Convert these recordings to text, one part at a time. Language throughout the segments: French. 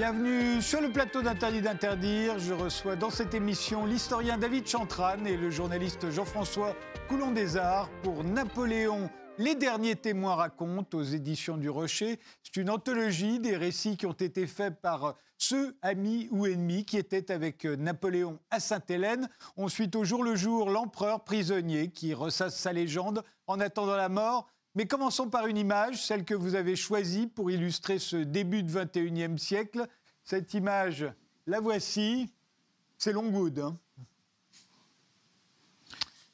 Bienvenue sur le plateau d'Interdit d'interdire. Je reçois dans cette émission l'historien David Chantran et le journaliste Jean-François Coulon des Arts pour Napoléon. Les derniers témoins racontent aux éditions du Rocher. C'est une anthologie des récits qui ont été faits par ceux, amis ou ennemis, qui étaient avec Napoléon à Sainte-Hélène. On suit au jour le jour l'empereur prisonnier qui ressasse sa légende en attendant la mort. Mais commençons par une image, celle que vous avez choisie pour illustrer ce début de 21e siècle. Cette image, la voici. C'est Longwood. Hein.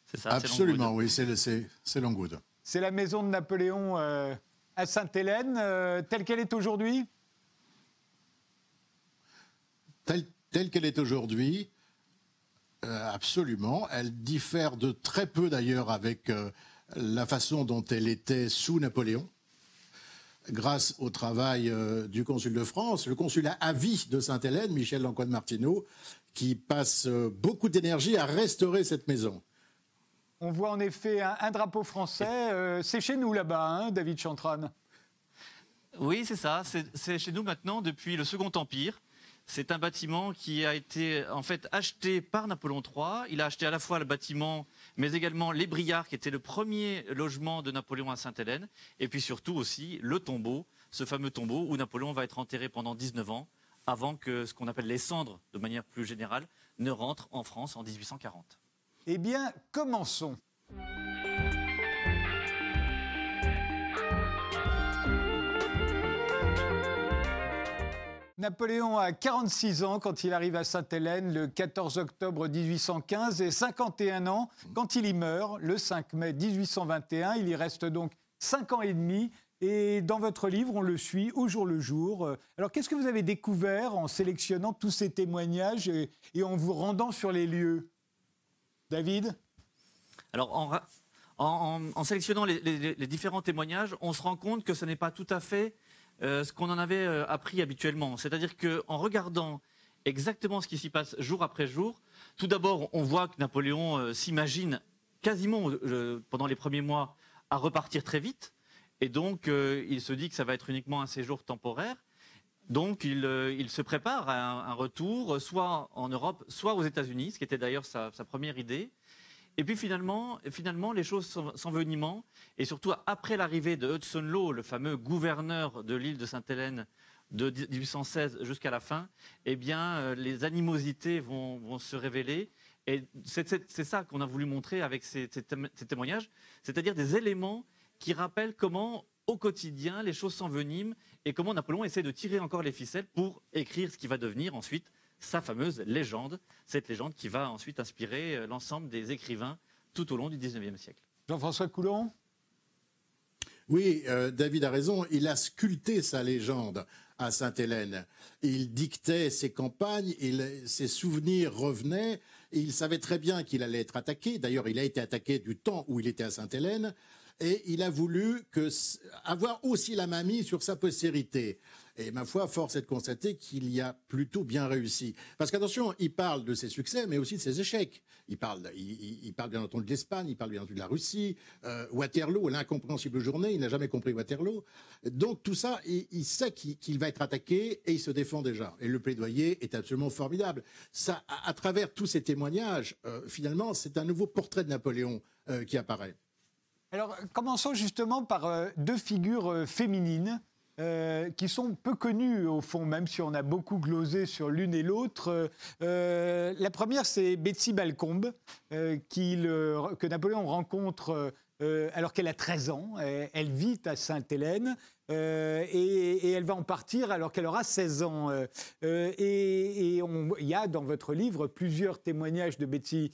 C'est ça, Absolument, oui, c'est Longwood. C'est la maison de Napoléon euh, à Sainte-Hélène, euh, telle qu'elle est aujourd'hui? Telle, qu'elle est aujourd'hui, euh, absolument. Elle diffère de très peu d'ailleurs avec la façon dont elle était sous Napoléon, grâce au travail euh, du consul de France, le consul à vie de Sainte-Hélène, Michel Lancoine Martineau, qui passe euh, beaucoup d'énergie à restaurer cette maison. On voit en effet un, drapeau français. Euh, c'est chez nous là-bas, hein, David Chantran Oui, c'est ça. C'est chez nous maintenant depuis le Second Empire. C'est un bâtiment qui a été en fait acheté par Napoléon III. Il a acheté à la fois le bâtiment, mais également les Briards, qui était le premier logement de Napoléon à Sainte-Hélène, et puis surtout aussi le tombeau, ce fameux tombeau où Napoléon va être enterré pendant 19 ans, avant que ce qu'on appelle les cendres, de manière plus générale, ne rentrent en France en 1840. Eh bien, commençons. Napoléon a 46 ans quand il arrive à Sainte-Hélène le 14 octobre 1815 et 51 ans quand il y meurt le 5 mai 1821. Il y reste donc 5 ans et demi. Et dans votre livre, on le suit au jour le jour. Alors, qu'est-ce que vous avez découvert en sélectionnant tous ces témoignages et, en vous rendant sur les lieux? David? Alors, en, sélectionnant les, différents témoignages, on se rend compte que ce n'est pas tout à fait euh, ce qu'on en avait euh, appris habituellement. C'est-à-dire qu'en regardant exactement ce qui s'y passe jour après jour, tout d'abord, on voit que Napoléon euh, s'imagine quasiment pendant les premiers mois à repartir très vite. Et donc, il se dit que ça va être uniquement un séjour temporaire. Donc, il, se prépare à un, retour, soit en Europe, soit aux États-Unis, ce qui était d'ailleurs sa, première idée. Et puis finalement, finalement les choses s'envenimant, et surtout après l'arrivée de Hudson Law, le fameux gouverneur de l'île de Sainte-Hélène de 1816 jusqu'à la fin, eh bien, euh, les animosités vont, se révéler. Et c'est ça qu'on a voulu montrer avec ces, témoignages, c'est-à-dire des éléments qui rappellent comment, au quotidien, les choses s'enveniment et comment Napoléon essaie de tirer encore les ficelles pour écrire ce qui va devenir ensuite sa fameuse légende, cette légende qui va ensuite inspirer euh, l'ensemble des écrivains tout au long du XIXe siècle. Jean-François Coulon? Oui, euh, David a raison. Il a sculpté sa légende à Sainte-Hélène. Il dictait ses campagnes, ses souvenirs revenaient. Et il savait très bien qu'il allait être attaqué. D'ailleurs, il a été attaqué du temps où il était à Sainte-Hélène. Et il a voulu avoir aussi la mamie sur sa postérité. Et ma foi, force est de constater qu'il y a plutôt bien réussi. Parce qu'attention, il parle de ses succès, mais aussi de ses échecs. Il parle, il, parle bien entendu de l'Espagne, il parle bien entendu de la Russie, euh, Waterloo, l'incompréhensible journée, il n'a jamais compris Waterloo. Donc tout ça, il, sait qu'il va être attaqué et il se défend déjà. Et le plaidoyer est absolument formidable. Ça, à, travers tous ces témoignages, euh, finalement, c'est un nouveau portrait de Napoléon euh, qui apparaît. Alors, commençons justement par deux figures féminines euh, qui sont peu connus au fond, même si on a beaucoup glosé sur l'une et l'autre. Euh, la première, c'est Betsy Balcombe, euh, que Napoléon rencontre alors qu'elle a 13 ans. Elle, vit à Sainte-Hélène et, elle va en partir alors qu'elle aura 16 ans. et il y a dans votre livre plusieurs témoignages de Betsy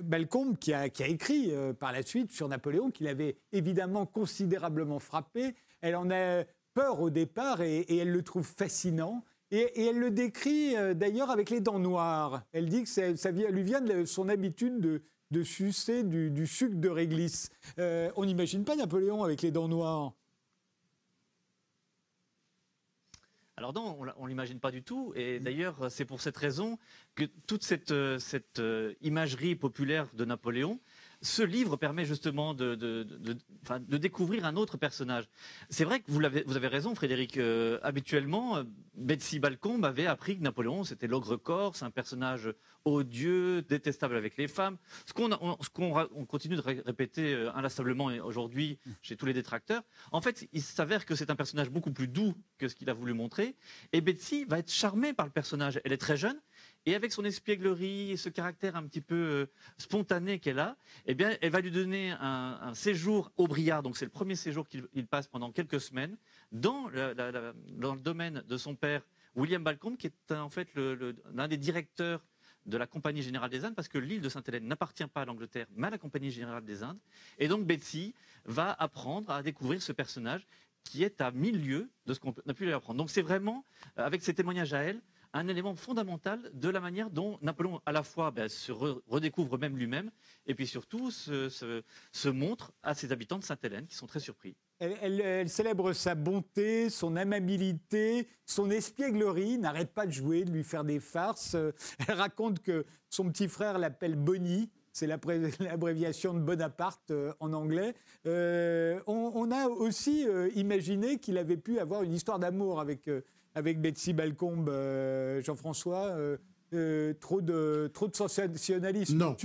Balcombe qui a, écrit par la suite sur Napoléon, qui l'avait évidemment considérablement frappé. Elle en a peur au départ et, elle le trouve fascinant. Et, elle le décrit euh, d'ailleurs avec les dents noires. Elle dit que ça, lui vient de son habitude de, sucer du, sucre de réglisse. Euh, on n'imagine pas Napoléon avec les dents noires. Alors non, on ne l'imagine pas du tout. Et d'ailleurs, c'est pour cette raison que toute cette, cette, euh, imagerie populaire de Napoléon ce livre permet justement de, découvrir un autre personnage. C'est vrai que vous, avez, raison, Frédéric. Euh, habituellement, euh, Betsy Balcombe avait appris que Napoléon, c'était l'ogre corse, un personnage odieux, détestable avec les femmes. Ce qu'on on, on continue de répéter euh, inlassablement aujourd'hui chez tous les détracteurs. En fait, il s'avère que c'est un personnage beaucoup plus doux que ce qu'il a voulu montrer. Et Betsy va être charmée par le personnage. Elle est très jeune. Et avec son espièglerie et ce caractère un petit peu euh, spontané qu'elle a, eh bien, elle va lui donner un, séjour au Briard. Donc, c'est le premier séjour qu'il passe pendant quelques semaines dans, dans, le domaine de son père, William Balcombe, qui est en fait l'un des directeurs de la Compagnie Générale des Indes, parce que l'île de Sainte-Hélène n'appartient pas à l'Angleterre, mais à la Compagnie Générale des Indes. Et donc, Betsy va apprendre à découvrir ce personnage qui est à mille lieues de ce qu'on a pu lui apprendre. Donc, c'est vraiment, avec ses témoignages à elle, un élément fondamental de la manière dont Napoléon à la fois ben, se redécouvre même lui-même et puis surtout se, montre à ses habitants de Sainte-Hélène qui sont très surpris. Elle, célèbre sa bonté, son amabilité, son espièglerie, n'arrête pas de jouer, de lui faire des farces. Elle raconte que son petit frère l'appelle Bonnie, c'est l'abréviation de Bonaparte euh, en anglais. Euh, on, a aussi euh, imaginé qu'il avait pu avoir une histoire d'amour avec avec Betsy Balcombe, euh, Jean-François, euh, euh, trop, de, trop de sensationnalisme. Non.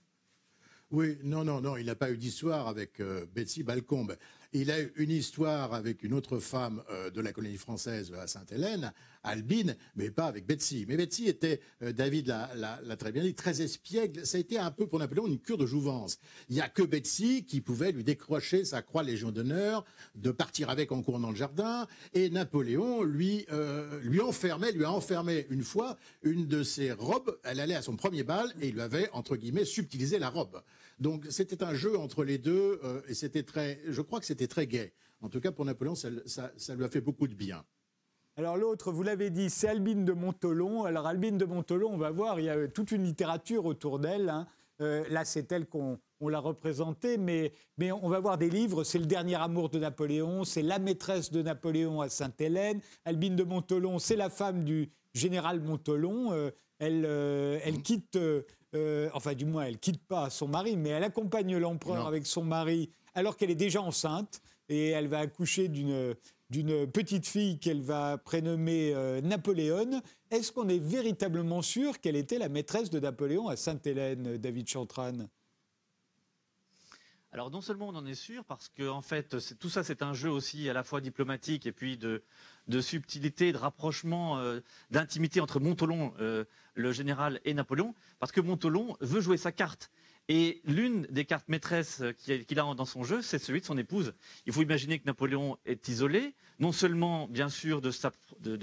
oui, non, non, non, il n'a pas eu d'histoire avec Betsy Balcombe. Il a eu une histoire avec une autre femme euh, de la colonie française à Sainte-Hélène, Albine, mais pas avec Betsy. Mais Betsy était, euh, David l'a très bien dit, très espiègle. Ça a été un peu pour Napoléon une cure de jouvence. Il n'y a que Betsy qui pouvait lui décrocher sa croix Légion d'honneur, de partir avec en courant dans le jardin. Et Napoléon lui, euh, lui enfermait, lui a enfermé une fois une de ses robes. Elle allait à son premier bal et il lui avait, entre guillemets, subtilisé la robe. Donc c'était un jeu entre les deux euh, et c'était très, je crois que c'était très gai. En tout cas pour Napoléon, ça, lui a fait beaucoup de bien. Alors l'autre, vous l'avez dit, c'est Albine de Montolon. Alors Albine de Montolon, on va voir, il y a toute une littérature autour d'elle. Hein. Euh, là, c'est elle qu'on l'a représentée, mais, mais on va voir des livres. C'est le dernier amour de Napoléon, c'est la maîtresse de Napoléon à Sainte-Hélène. Albine de Montolon, c'est la femme du général Montolon. Euh, elle, elle quitte euh, enfin du moins elle quitte pas son mari, mais elle accompagne l'empereur avec son mari alors qu'elle est déjà enceinte et elle va accoucher d'une d'une petite fille qu'elle va prénommer euh, Napoléon. Est-ce qu'on est véritablement sûr qu'elle était la maîtresse de Napoléon à Sainte-Hélène, David Chantran alors non seulement on en est sûr, parce que en fait tout ça c'est un jeu aussi à la fois diplomatique et puis de, subtilité, de rapprochement, euh, d'intimité entre Montolon, euh, le général, et Napoléon, parce que Montolon veut jouer sa carte. Et l'une des cartes maîtresses qu'il a dans son jeu, c'est celui de son épouse. Il faut imaginer que Napoléon est isolé, non seulement bien sûr de,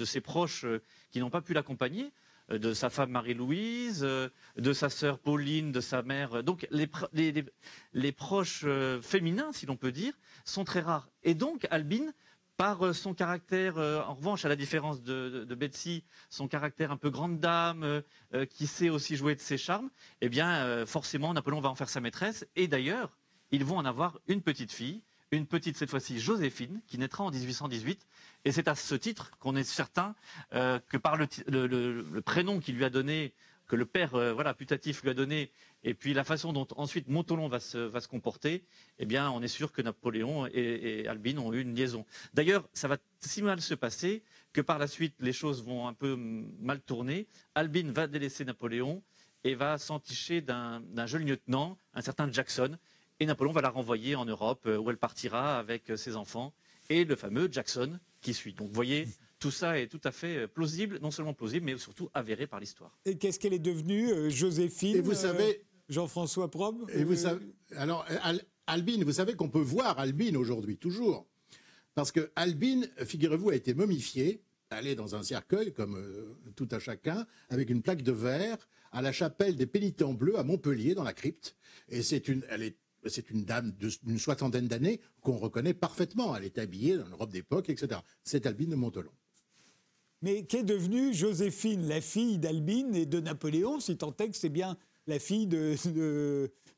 ses proches euh, qui n'ont pas pu l'accompagner, de sa femme Marie-Louise, euh, de sa sœur Pauline, de sa mère. Donc les, proches euh, féminins, si l'on peut dire, sont très rares. Et donc Albine, par son caractère, en revanche, à la différence de, Betsy, son caractère un peu grande dame, qui sait aussi jouer de ses charmes, eh bien, forcément, Napoléon va en faire sa maîtresse. Et d'ailleurs, ils vont en avoir une petite fille, une petite cette fois-ci Joséphine, qui naîtra en 1818 et c'est à ce titre qu'on est certain euh, que par le, prénom qu'il lui a donné, que le père euh, voilà, putatif lui a donné, et puis la façon dont ensuite Montolon va se, comporter, eh bien, on est sûr que Napoléon et, Albine ont eu une liaison. D'ailleurs, ça va si mal se passer que par la suite, les choses vont un peu mal tourner. Albine va délaisser Napoléon et va s'enticher d'un jeune lieutenant, un certain Jackson, et Napoléon va la renvoyer en Europe, euh, où elle partira avec ses enfants, et le fameux Jackson, qui suit. Donc vous voyez, tout ça est tout à fait euh, plausible, non seulement plausible, mais surtout avéré par l'histoire. Et qu'est-ce qu'elle est devenue, euh, Joséphine Et vous savez, euh, Jean-François Probe Et vous savez, alors Albine, vous savez qu'on peut voir Albine aujourd'hui, toujours. Parce que Albine, figurez-vous, a été momifiée, elle est dans un cercueil, comme tout à chacun, avec une plaque de verre à la chapelle des Pénitents Bleus à Montpellier, dans la crypte. Et c'est une, elle est c'est une dame d'une soixantaine d'années qu'on reconnaît parfaitement. Elle est habillée dans une robe d'époque, etc. C'est Albine de Montelon. Mais qu'est devenue Joséphine, la fille d'Albine et de Napoléon, si tant est que c'est bien la fille de,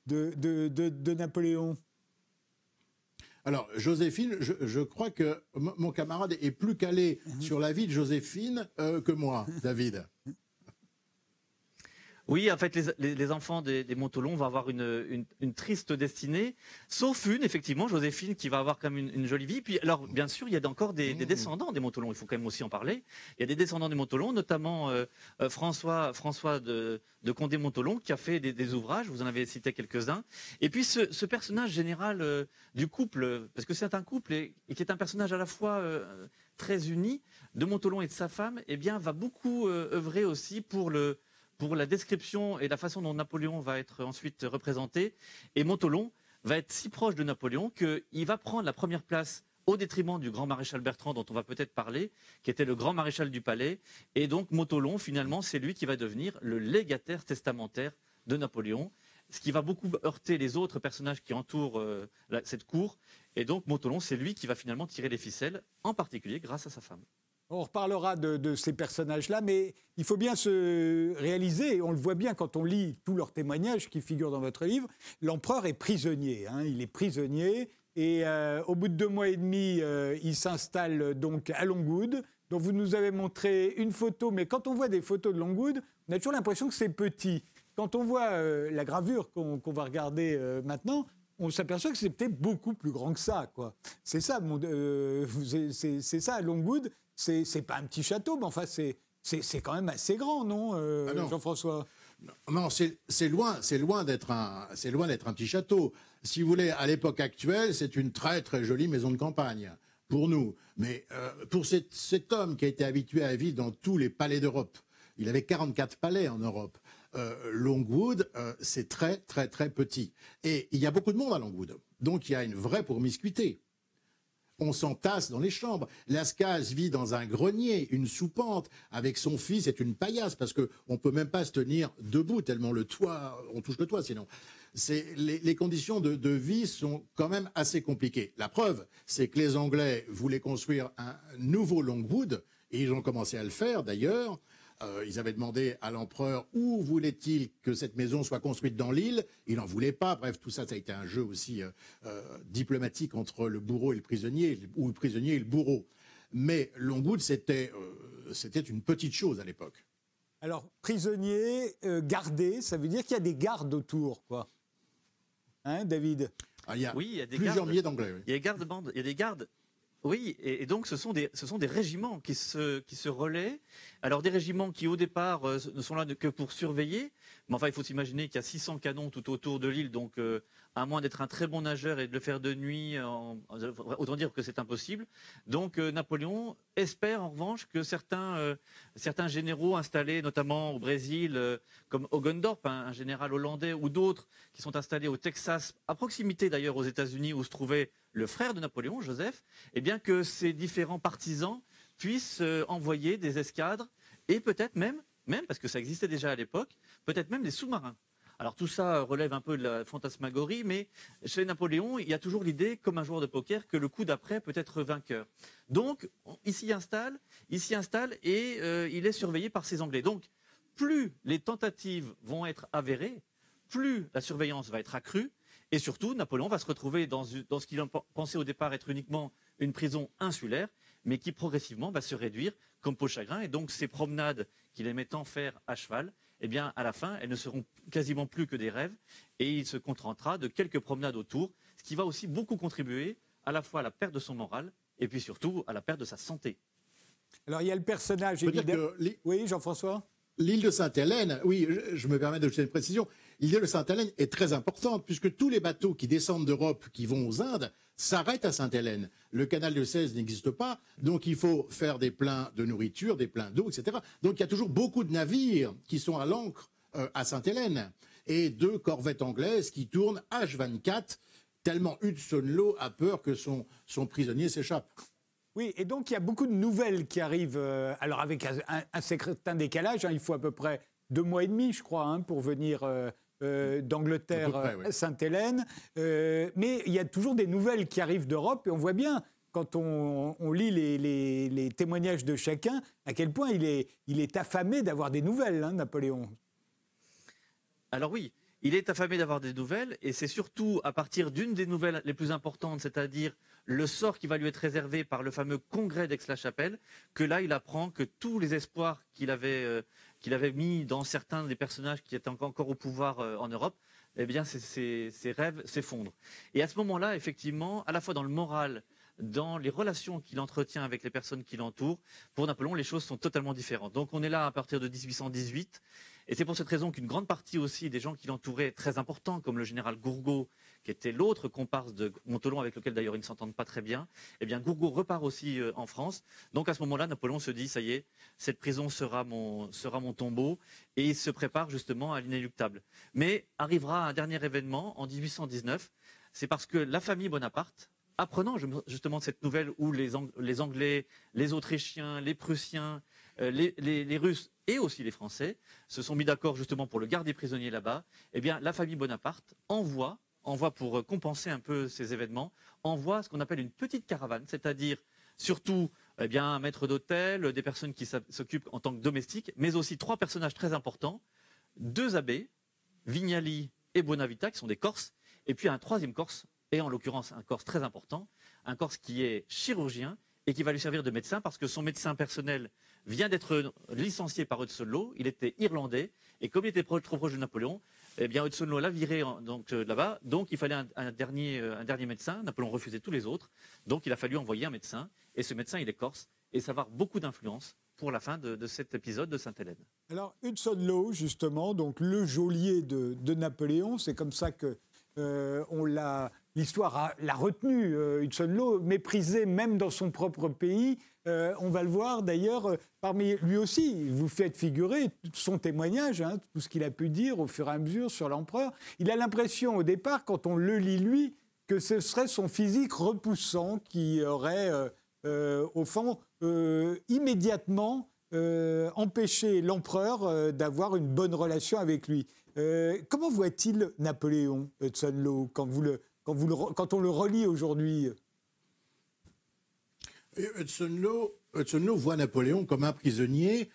de, Napoléon? Alors, Joséphine, je, crois que mon camarade est plus calé sur la vie de Joséphine euh, que moi, David. Oui, en fait, les, enfants des, des Montolon vont avoir une, triste destinée, sauf une, effectivement, Joséphine, qui va avoir quand même une, jolie vie. Puis, alors, bien sûr, il y a encore des, mmh. descendants des Montolon, il faut quand même aussi en parler. Il y a des descendants des Montolon, notamment euh, euh, François, François de, Condé-Montolon, qui a fait des, ouvrages, vous en avez cité quelques-uns. Et puis, ce, personnage général euh, du couple, parce que c'est un couple et, qui est un personnage à la fois très uni, de Montolon et de sa femme, eh bien, va beaucoup œuvrer aussi pour le pour la description et la façon dont Napoléon va être ensuite représenté. Et Montolon va être si proche de Napoléon qu'il va prendre la première place au détriment du grand maréchal Bertrand dont on va peut-être parler, qui était le grand maréchal du palais. Et donc Montolon, finalement, c'est lui qui va devenir le légataire testamentaire de Napoléon, ce qui va beaucoup heurter les autres personnages qui entourent euh, cette cour. Et donc Montolon, c'est lui qui va finalement tirer les ficelles, en particulier grâce à sa femme. On reparlera de, ces personnages-là, mais il faut bien se réaliser, on le voit bien quand on lit tous leurs témoignages qui figurent dans votre livre, l'empereur est prisonnier. Hein. il est prisonnier, et euh, au bout de deux mois et demi, euh, il s'installe donc à Longwood, dont vous nous avez montré une photo, mais quand on voit des photos de Longwood, on a toujours l'impression que c'est petit. Quand on voit euh, la gravure qu'on va regarder maintenant, on s'aperçoit que c'est peut-être beaucoup plus grand que ça. C'est ça, c'est ça, Longwood c'est pas un petit château, mais enfin, c'est quand même assez grand, non, euh, ah Jean-François? Non, c'est loin, c'est loin d'être un, c'est loin d'être un petit château. Si vous voulez, à l'époque actuelle, c'est une très très jolie maison de campagne pour nous. Mais euh, pour cet, homme qui a été habitué à vivre dans tous les palais d'Europe, il avait 44 palais en Europe. Euh, Longwood, c'est très très très petit. Et il y a beaucoup de monde à Longwood, donc il y a une vraie promiscuité on s'entasse dans les chambres. Lascaz vit dans un grenier, une soupente, avec son fils, c'est une paillasse, parce qu'on ne peut même pas se tenir debout, tellement le toit, on touche le toit sinon. Les, les, conditions de, de, vie sont quand même assez compliquées. La preuve, c'est que les Anglais voulaient construire un nouveau Longwood, et ils ont commencé à le faire d'ailleurs. Euh, ils avaient demandé à l'empereur où voulait-il que cette maison soit construite dans l'île. Il n'en voulait pas. Bref, tout ça, ça a été un jeu aussi euh, euh, diplomatique entre le bourreau et le prisonnier, ou le prisonnier et le bourreau. Mais Longwood, c'était c'était une petite chose à l'époque. Alors, prisonnier, gardé, ça veut dire qu'il y a des gardes autour, quoi. Hein, David? Ah, il y a Oui, il y a des plusieurs milliers d'anglais. Il y a des gardes, il y a des gardes oui, et, donc ce sont des, régiments qui se, qui se relaient. Alors des régiments qui au départ euh, ne sont là que pour surveiller, mais enfin il faut s'imaginer qu'il y a 600 canons tout autour de l'île, donc euh, à moins d'être un très bon nageur et de le faire de nuit, autant dire que c'est impossible. Donc euh, Napoléon espère en revanche que certains, certains généraux installés notamment au Brésil, comme Ogendorp, un, général hollandais, ou d'autres qui sont installés au Texas, à proximité d'ailleurs aux États-Unis où se trouvait le frère de Napoléon, Joseph, eh bien que ces différents partisans puissent euh, envoyer des escadres et peut-être même, même parce que ça existait déjà à l'époque, peut-être même des sous-marins. Alors tout ça relève un peu de la fantasmagorie, mais chez Napoléon, il y a toujours l'idée, comme un joueur de poker, que le coup d'après peut être vainqueur. Donc, il s'y installe, il s'y installe et euh, il est surveillé par ses Anglais. Donc, plus les tentatives vont être avérées, plus la surveillance va être accrue, et surtout, Napoléon va se retrouver dans, ce qu'il pensait au départ être uniquement une prison insulaire, mais qui progressivement va se réduire comme peau chagrin. Et donc, ces promenades qu'il aimait tant faire à cheval, eh bien, à la fin, elles ne seront quasiment plus que des rêves. Et il se contentera de quelques promenades autour, ce qui va aussi beaucoup contribuer à la fois à la perte de son moral et puis surtout à la perte de sa santé. Alors, il y a le personnage évidemment. Oui, Jean-François? L'île de Sainte-Hélène, oui, je me permets de faire une précision. L'île de Sainte-Hélène est très importante puisque tous les bateaux qui descendent d'Europe, qui vont aux Indes, s'arrêtent à Sainte-Hélène. Le canal de 16 n'existe pas, donc il faut faire des pleins de nourriture, des pleins d'eau, etc. Donc il y a toujours beaucoup de navires qui sont à l'ancre euh, à Sainte-Hélène et deux corvettes anglaises qui tournent H24 tellement Hudson Lowe a peur que son, son prisonnier s'échappe. Oui, et donc il y a beaucoup de nouvelles qui arrivent, euh, alors avec un, certain décalage, hein, il faut à peu près deux mois et demi, je crois, hein, pour venir euh, euh, d'Angleterre à Sainte-Hélène. mais il y a toujours des nouvelles qui arrivent d'Europe, et on voit bien, quand on, lit les, témoignages de chacun, à quel point il est, il est affamé d'avoir des nouvelles, hein, Napoléon. Alors oui, il est affamé d'avoir des nouvelles, et c'est surtout à partir d'une des nouvelles les plus importantes, c'est-à-dire le sort qui va lui être réservé par le fameux congrès d'Aix-la-Chapelle, que là, il apprend que tous les espoirs qu'il avait, euh, qu'il avait mis dans certains des personnages qui étaient encore au pouvoir en Europe, eh bien, ces, rêves s'effondrent. Et à ce moment-là, effectivement, à la fois dans le moral, dans les relations qu'il entretient avec les personnes qui l'entourent, pour Napoléon, les choses sont totalement différentes. Donc on est là à partir de 1818, et c'est pour cette raison qu'une grande partie aussi des gens qui l'entouraient, très importants, comme le général Gourgaud, qui était l'autre comparse de Montolon, avec lequel d'ailleurs ils ne s'entendent pas très bien, eh bien Gourgaud repart aussi euh, en France. Donc à ce moment-là, Napoléon se dit, ça y est, cette prison sera mon, tombeau, et il se prépare justement à l'inéluctable. Mais arrivera un dernier événement en 1819, c'est parce que la famille Bonaparte, apprenant justement cette nouvelle où les, Anglais, les Autrichiens, les Prussiens, euh, les, Russes et aussi les Français se sont mis d'accord justement pour le garder prisonnier là-bas, eh bien la famille Bonaparte envoie, envoie pour euh, compenser un peu ces événements, envoie ce qu'on appelle une petite caravane, c'est-à-dire surtout eh bien, un maître d'hôtel, des personnes qui s'occupent en tant que domestiques, mais aussi trois personnages très importants, deux abbés, Vignali et Bonavita, qui sont des Corses, et puis un troisième Corse, et en l'occurrence un Corse très important, un Corse qui est chirurgien et qui va lui servir de médecin parce que son médecin personnel vient d'être licencié par Law. Il était irlandais et comme il était trop proche de Napoléon, eh bien Hudson l'a viré donc euh, là-bas. Donc il fallait un, dernier, euh, un dernier médecin. Napoléon refusait tous les autres. Donc il a fallu envoyer un médecin. Et ce médecin, il est corse et ça va avoir beaucoup d'influence pour la fin de, cet épisode de Sainte-Hélène. Alors Hudson Law, justement, donc le geôlier de, de Napoléon, c'est comme ça que euh, on l'a, l'histoire l'a retenu. Euh, Hudson Law, méprisé même dans son propre pays. Euh, on va le voir d'ailleurs parmi lui aussi. Vous faites figurer son témoignage, hein, tout ce qu'il a pu dire au fur et à mesure sur l'empereur. Il a l'impression au départ, quand on le lit lui, que ce serait son physique repoussant qui aurait, au fond, immédiatement empêché l'empereur d'avoir une bonne relation avec lui. Euh, comment voit-il Napoléon, Hudson Law, quand, vous le, quand, on le relit aujourd'hui Hudson Hudson voit Napoléon comme un prisonnier,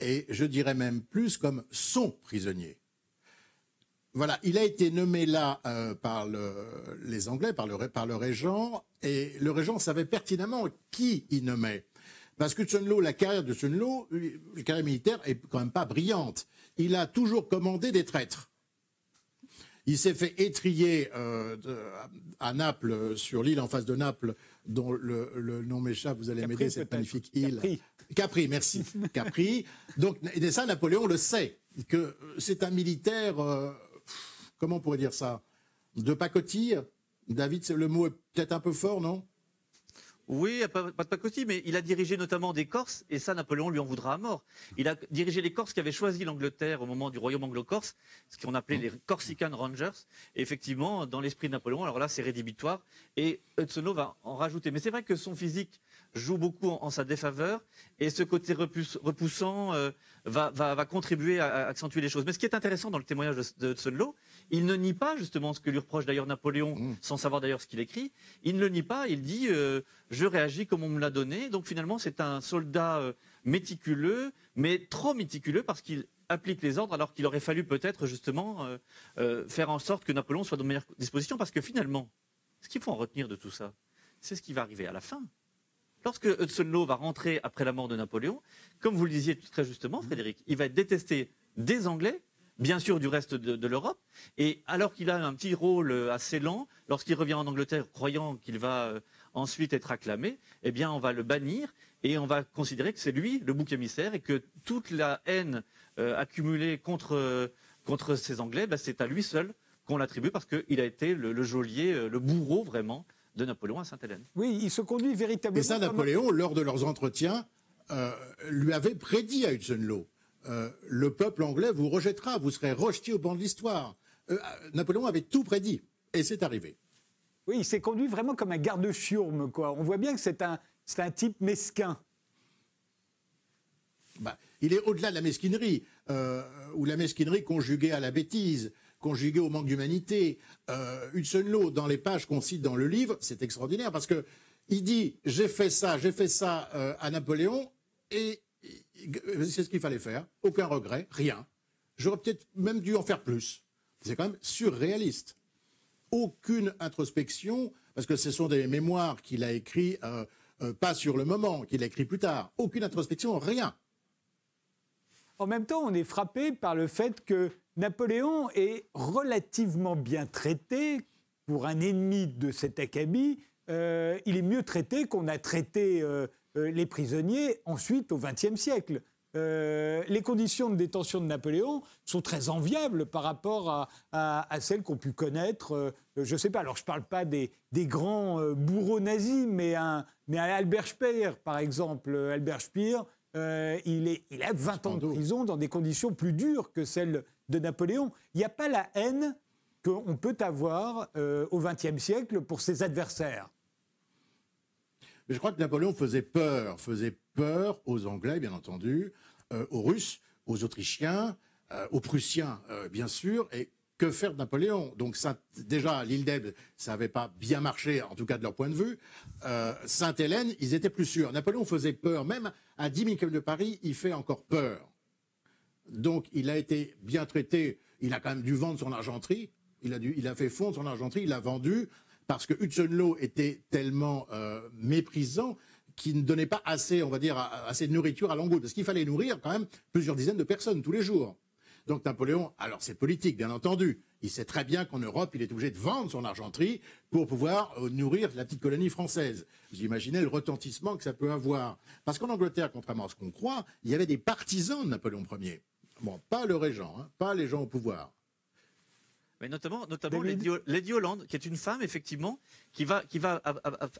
et je dirais même plus comme son prisonnier. Voilà, il a été nommé là euh, par le, les Anglais, par le, par le régent, et le régent savait pertinemment qui il nommait. Parce que Law, la carrière de Law, la carrière militaire est quand même pas brillante il a toujours commandé des traîtres. Il s'est fait étrier euh, à Naples, sur l'île en face de Naples, dont le, nom m'échappe, vous allez m'aider, cette magnifique île. Capri. Capri, merci. Capri. Donc, et ça, Napoléon le sait, que c'est un militaire, euh, comment on pourrait dire ça, de pacotille? David, le mot est peut-être un peu fort, non? Oui, pas, de pacotille, mais il a dirigé notamment des Corses, et ça, Napoléon lui en voudra à mort. Il a dirigé les Corses qui avaient choisi l'Angleterre au moment du royaume anglo-corse, ce qu'on appelait les Corsican Rangers. Et effectivement, dans l'esprit de Napoléon, alors là, c'est rédhibitoire, et Hudson va en rajouter. Mais c'est vrai que son physique joue beaucoup en, sa défaveur, et ce côté repoussant euh, va, contribuer à, accentuer les choses. Mais ce qui est intéressant dans le témoignage de, de il ne nie pas justement ce que lui reproche d'ailleurs Napoléon, mmh. sans savoir d'ailleurs ce qu'il écrit. Il ne le nie pas, il dit euh, je réagis comme on me l'a donné. Donc finalement, c'est un soldat euh, méticuleux, mais trop méticuleux parce qu'il applique les ordres alors qu'il aurait fallu peut-être justement euh, faire en sorte que Napoléon soit dans de meilleures dispositions. Parce que finalement, ce qu'il faut en retenir de tout ça, c'est ce qui va arriver à la fin. Lorsque Hudson Law va rentrer après la mort de Napoléon, comme vous le disiez très justement, Frédéric, il va être détesté des Anglais, bien sûr du reste de, l'Europe. Et alors qu'il a un petit rôle euh, assez lent, lorsqu'il revient en Angleterre croyant qu'il va euh, ensuite être acclamé, eh bien on va le bannir et on va considérer que c'est lui le bouc émissaire et que toute la haine euh, accumulée contre, contre ces Anglais, bah, c'est à lui seul qu'on l'attribue parce qu'il a été le, geôlier, le bourreau vraiment de Napoléon à Sainte-Hélène. Oui, il se conduit véritablement. Et ça, Napoléon, lors de leurs entretiens, lui avait prédit à Hudson Law euh, le peuple anglais vous rejettera, vous serez rejeté au banc de l'histoire. Euh, Napoléon avait tout prédit, et c'est arrivé. Oui, il s'est conduit vraiment comme un garde-chiourme, quoi. On voit bien que c'est un, un type mesquin. Bah, il est au-delà de la mesquinerie, euh, ou la mesquinerie conjuguée à la bêtise, conjuguée au manque d'humanité. Euh, Hudson dans les pages qu'on cite dans le livre, c'est extraordinaire, parce que il dit j'ai fait ça, j'ai fait ça à Napoléon, et c'est ce qu'il fallait faire. Aucun regret, rien. J'aurais peut-être même dû en faire plus. C'est quand même surréaliste. Aucune introspection, parce que ce sont des mémoires qu'il a écrits, euh, euh, pas sur le moment, qu'il a écrit plus tard. Aucune introspection, rien. En même temps, on est frappé par le fait que Napoléon est relativement bien traité pour un ennemi de cet acabit. Euh, il est mieux traité qu'on a traité euh, euh, les prisonniers ensuite au XXe siècle. les conditions de détention de Napoléon sont très enviables par rapport à, celles qu'on pu connaître, je ne sais pas, alors je ne parle pas des, grands bourreaux nazis, mais, un, mais Albert Speer, par exemple. Albert Speer, il, est, il a 20 ans de prison dans des conditions plus dures que celles de Napoléon. Il n'y a pas la haine qu'on peut avoir au XXe siècle pour ses adversaires. Mais je crois que Napoléon faisait peur, faisait peur aux Anglais, bien entendu, euh, aux Russes, aux Autrichiens, euh, aux Prussiens, euh, bien sûr. Et que faire de Napoléon Donc déjà, l'île d'Elbe, ça n'avait pas bien marché, en tout cas de leur point de vue. Sainte-Hélène, ils étaient plus sûrs. Napoléon faisait peur, même à 10 000 km de Paris, il fait encore peur. Donc il a été bien traité. Il a quand même dû vendre son argenterie. Il a, dû, il a fait fondre son argenterie, il a vendu parce que Hudson était tellement euh, méprisant qu'il ne donnait pas assez, on va dire, assez de nourriture à Langouste. Parce qu'il fallait nourrir quand même plusieurs dizaines de personnes tous les jours. Donc Napoléon, alors c'est politique, bien entendu. Il sait très bien qu'en Europe, il est obligé de vendre son argenterie pour pouvoir euh, nourrir la petite colonie française. Vous imaginez le retentissement que ça peut avoir. Parce qu'en Angleterre, contrairement à ce qu'on croit, il y avait des partisans de Napoléon Ier. Bon, pas le régent, hein, pas les gens au pouvoir. Mais notamment, notamment Lady, Holland, qui est une femme effectivement, qui va, qui va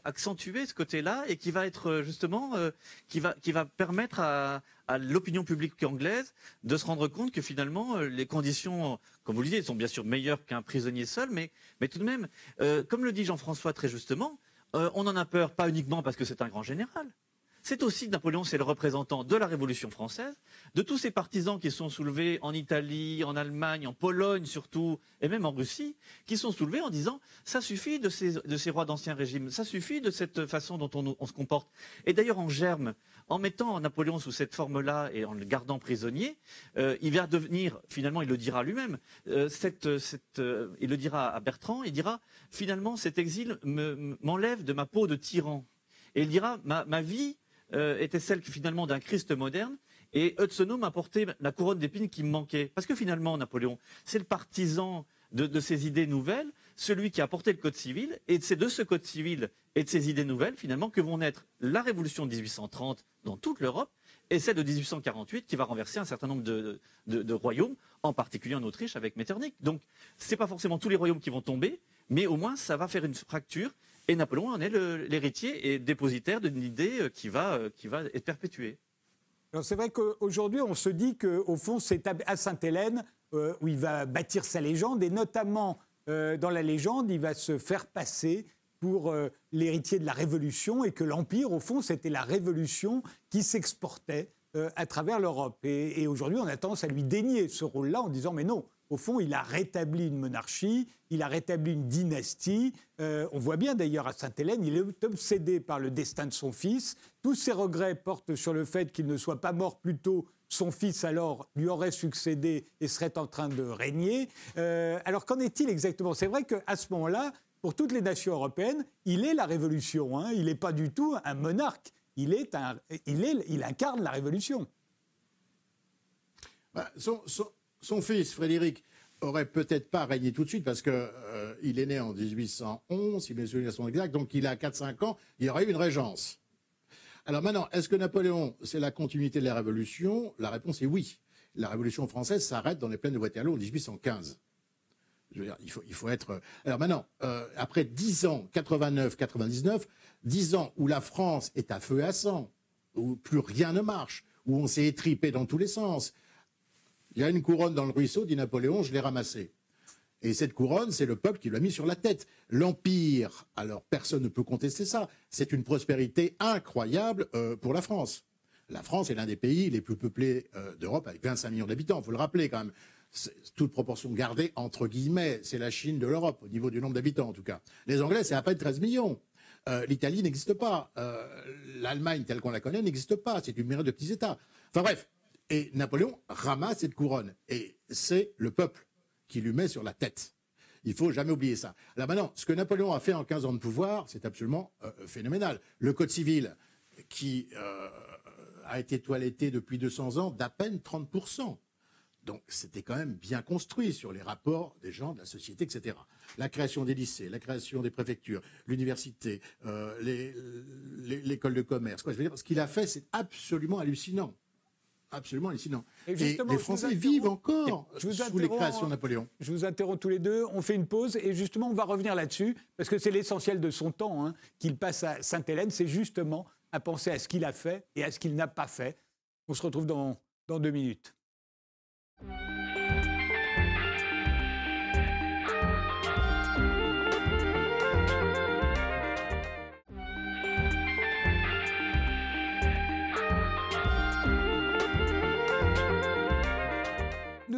accentuer ce côté-là et qui va être euh, justement, euh, qui va, qui va permettre à, l'opinion publique anglaise de se rendre compte que finalement euh, les conditions, comme vous le disiez, sont bien sûr meilleures qu'un prisonnier seul, mais, mais tout de même, comme le dit Jean-François très justement, on en a peur pas uniquement parce que c'est un grand général, c'est aussi Napoléon, c'est le représentant de la Révolution française, de tous ces partisans qui sont soulevés en Italie, en Allemagne, en Pologne surtout, et même en Russie, qui sont soulevés en disant ça suffit de ces, de ces rois d'ancien régime, ça suffit de cette façon dont on, se comporte. Et d'ailleurs en germe, en mettant Napoléon sous cette forme-là et en le gardant prisonnier, euh, il va devenir, finalement, il le dira lui-même, euh, cette, cette, euh, il le dira à Bertrand, il dira finalement cet exil m'enlève de ma peau de tyran. Et il dira ma, ma vie euh, était celle finalement d'un Christ moderne. Et Hudson apporté la couronne d'épines qui me manquait. Parce que finalement, Napoléon, c'est le partisan de, ces idées nouvelles, celui qui a apporté le Code civil, et c'est de ce Code civil et de ces idées nouvelles, finalement, que vont naître la Révolution de 1830 dans toute l'Europe, et celle de 1848 qui va renverser un certain nombre de, royaumes, en particulier en Autriche avec Metternich. Donc, ce n'est pas forcément tous les royaumes qui vont tomber, mais au moins, ça va faire une fracture et Napoléon en est l'héritier et dépositaire d'une idée euh, qui va, euh, qui va être perpétuée. C'est vrai qu'aujourd'hui, on se dit qu'au fond, c'est à Sainte-Hélène euh, où il va bâtir sa légende, et notamment dans la légende, il va se faire passer pour l'héritier de la Révolution, et que l'Empire, au fond, c'était la Révolution qui s'exportait à travers l'Europe. Et, et aujourd'hui, on a tendance à lui dénier ce rôle-là en disant, mais non, au fond, il a rétabli une monarchie, il a rétabli une dynastie. Euh, on voit bien d'ailleurs à Sainte-Hélène, il est obsédé par le destin de son fils. Tous ses regrets portent sur le fait qu'il ne soit pas mort plus tôt. Son fils alors lui aurait succédé et serait en train de régner. Euh, alors qu'en est-il exactement? C'est vrai qu'à ce moment-là, pour toutes les nations européennes, il est la révolution. Hein. Il n'est pas du tout un monarque. Il, est il incarne la révolution. Bah, son fils, Frédéric, aurait peut-être pas régné tout de suite parce qu'il euh, est né en 1811, si mes souvenirs sont exacts, donc il a 4-5 ans, il y aurait eu une régence. Alors maintenant, est-ce que Napoléon, c'est la continuité de la Révolution? La réponse est oui. La Révolution française s'arrête dans les plaines de Waterloo en 1815. Je veux dire, il faut, il être. Alors maintenant, euh, après 10 ans, 89, 99, 10 ans où la France est à feu et à sang, où plus rien ne marche, où on s'est étripé dans tous les sens, il y a une couronne dans le ruisseau, dit Napoléon, je l'ai ramassée. Et cette couronne, c'est le peuple qui l'a mis sur la tête. L'Empire, alors personne ne peut contester ça, c'est une prospérité incroyable euh, pour la France. La France est l'un des pays les plus peuplés euh, d'Europe, avec 25 millions d'habitants, il faut le rappeler quand même. Toute proportion gardée, entre guillemets, c'est la Chine de l'Europe, au niveau du nombre d'habitants en tout cas. Les Anglais, c'est à peine 13 millions. Euh, L'Italie n'existe pas. L'Allemagne, telle qu'on la connaît, n'existe pas. C'est une myriade de petits États. Enfin bref, et Napoléon ramasse cette couronne. Et c'est le peuple qui lui met sur la tête. Il faut jamais oublier ça. Là maintenant, ce que Napoléon a fait en 15 ans de pouvoir, c'est absolument euh, phénoménal. Le Code civil, qui euh, a été toiletté depuis 200 ans d'à peine 30%. Donc c'était quand même bien construit sur les rapports des gens, de la société, etc. La création des lycées, la création des préfectures, l'université, euh, l'école de commerce. Ce qu'il a fait, c'est absolument hallucinant. Absolument hallucinant. Et, les Français vivent encore sous les créations de Napoléon. Je vous interromps tous les deux. On fait une pause et justement, on va revenir là-dessus parce que c'est l'essentiel de son temps hein, qu'il passe à Sainte-Hélène. C'est justement à penser à ce qu'il a fait et à ce qu'il n'a pas fait. On se retrouve dans, dans deux minutes.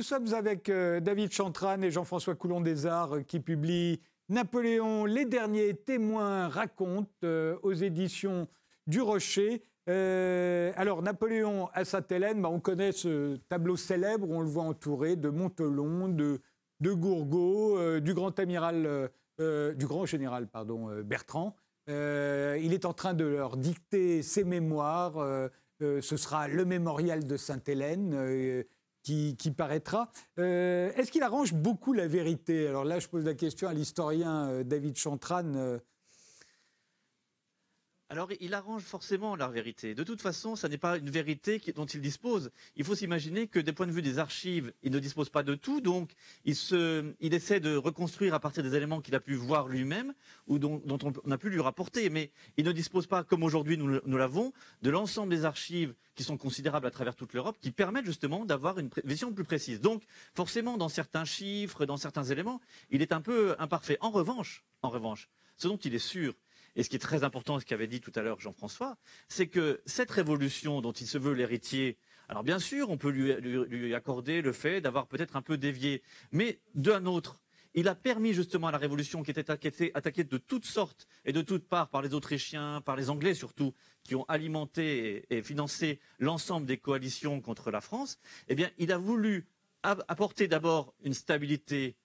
Sommes avec euh, David Chantran et Jean-François Coulon des Arts euh, qui publient Napoléon, les derniers témoins racontent euh, aux éditions du Rocher. alors, Napoléon à Sainte-Hélène, bah, on connaît ce tableau célèbre on le voit entouré de Montelon, de, de Gourgaud, du grand amiral, du grand général pardon, Bertrand. il est en train de leur dicter ses mémoires. ce sera le mémorial de Sainte-Hélène qui, paraîtra. Euh, est-ce qu'il arrange beaucoup la vérité? Alors là, je pose la question à l'historien euh, David Chantran. Alors, il arrange forcément la vérité. De toute façon, ce n'est pas une vérité dont il dispose. Il faut s'imaginer que, des points de vue des archives, il ne dispose pas de tout, donc il, essaie de reconstruire à partir des éléments qu'il a pu voir lui-même ou dont, on a pu lui rapporter. Mais il ne dispose pas, comme aujourd'hui nous, l'avons, de l'ensemble des archives qui sont considérables à travers toute l'Europe, qui permettent justement d'avoir une vision plus précise. Donc, forcément, dans certains chiffres, dans certains éléments, il est un peu imparfait. En revanche, en revanche, ce dont il est sûr, et ce qui est très important, ce qu'avait dit tout à l'heure Jean-François, c'est que cette révolution dont il se veut l'héritier, alors bien sûr, on peut lui, accorder le fait d'avoir peut-être un peu dévié, mais d'un autre, il a permis justement à la révolution qui était attaquée, de toutes sortes et de toutes parts par les Autrichiens, par les Anglais surtout, qui ont alimenté et, financé l'ensemble des coalitions contre la France, eh bien, il a voulu apporter d'abord une stabilité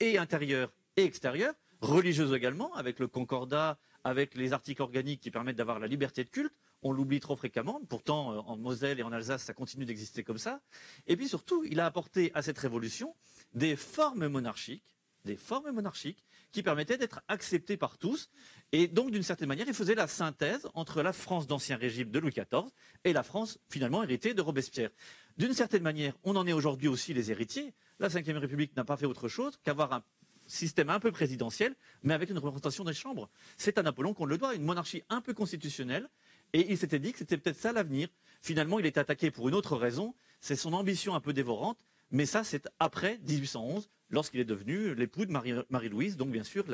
et intérieure et extérieure, religieuse également, avec le concordat, avec les articles organiques qui permettent d'avoir la liberté de culte. On l'oublie trop fréquemment. Pourtant, euh, en Moselle et en Alsace, ça continue d'exister comme ça. Et puis surtout, il a apporté à cette révolution des formes monarchiques, des formes monarchiques qui permettaient d'être acceptées par tous. Et donc, d'une certaine manière, il faisait la synthèse entre la France d'Ancien Régime de Louis XIV et la France, finalement, héritée de Robespierre. D'une certaine manière, on en est aujourd'hui aussi les héritiers. La Ve République n'a pas fait autre chose qu'avoir un système un peu présidentiel, mais avec une représentation des chambres. C'est à Napoléon qu'on le doit, une monarchie un peu constitutionnelle, et il s'était dit que c'était peut-être ça l'avenir. Finalement, il est attaqué pour une autre raison, c'est son ambition un peu dévorante, mais ça, c'est après 1811, lorsqu'il est devenu l'époux de Marie-Louise, donc bien sûr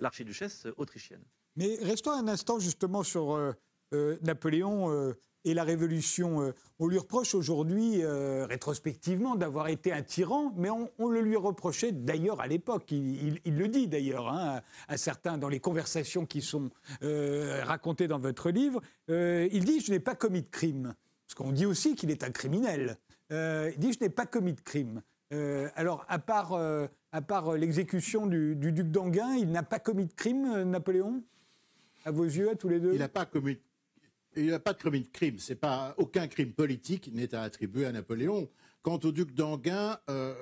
l'archiduchesse autrichienne. Mais restons un instant justement sur euh, euh, Napoléon. Euh, et la Révolution. Euh, on lui reproche aujourd'hui, euh, rétrospectivement, d'avoir été un tyran, mais on, le lui reprochait d'ailleurs à l'époque. Il, le dit d'ailleurs hein, à, certains dans les conversations qui sont euh, racontées dans votre livre. il dit Je n'ai pas commis de crime. Parce qu'on dit aussi qu'il est un criminel. il dit Je n'ai pas commis de crime. alors, à part, à part l'exécution du, du, duc d'Anguin, il n'a pas commis de crime, Napoléon? À vos yeux, à tous les deux? Il n'a pas commis il n'y a pas de crime. C'est pas aucun crime politique n'est à attribuer à Napoléon. Quant au duc d'Anguin, euh,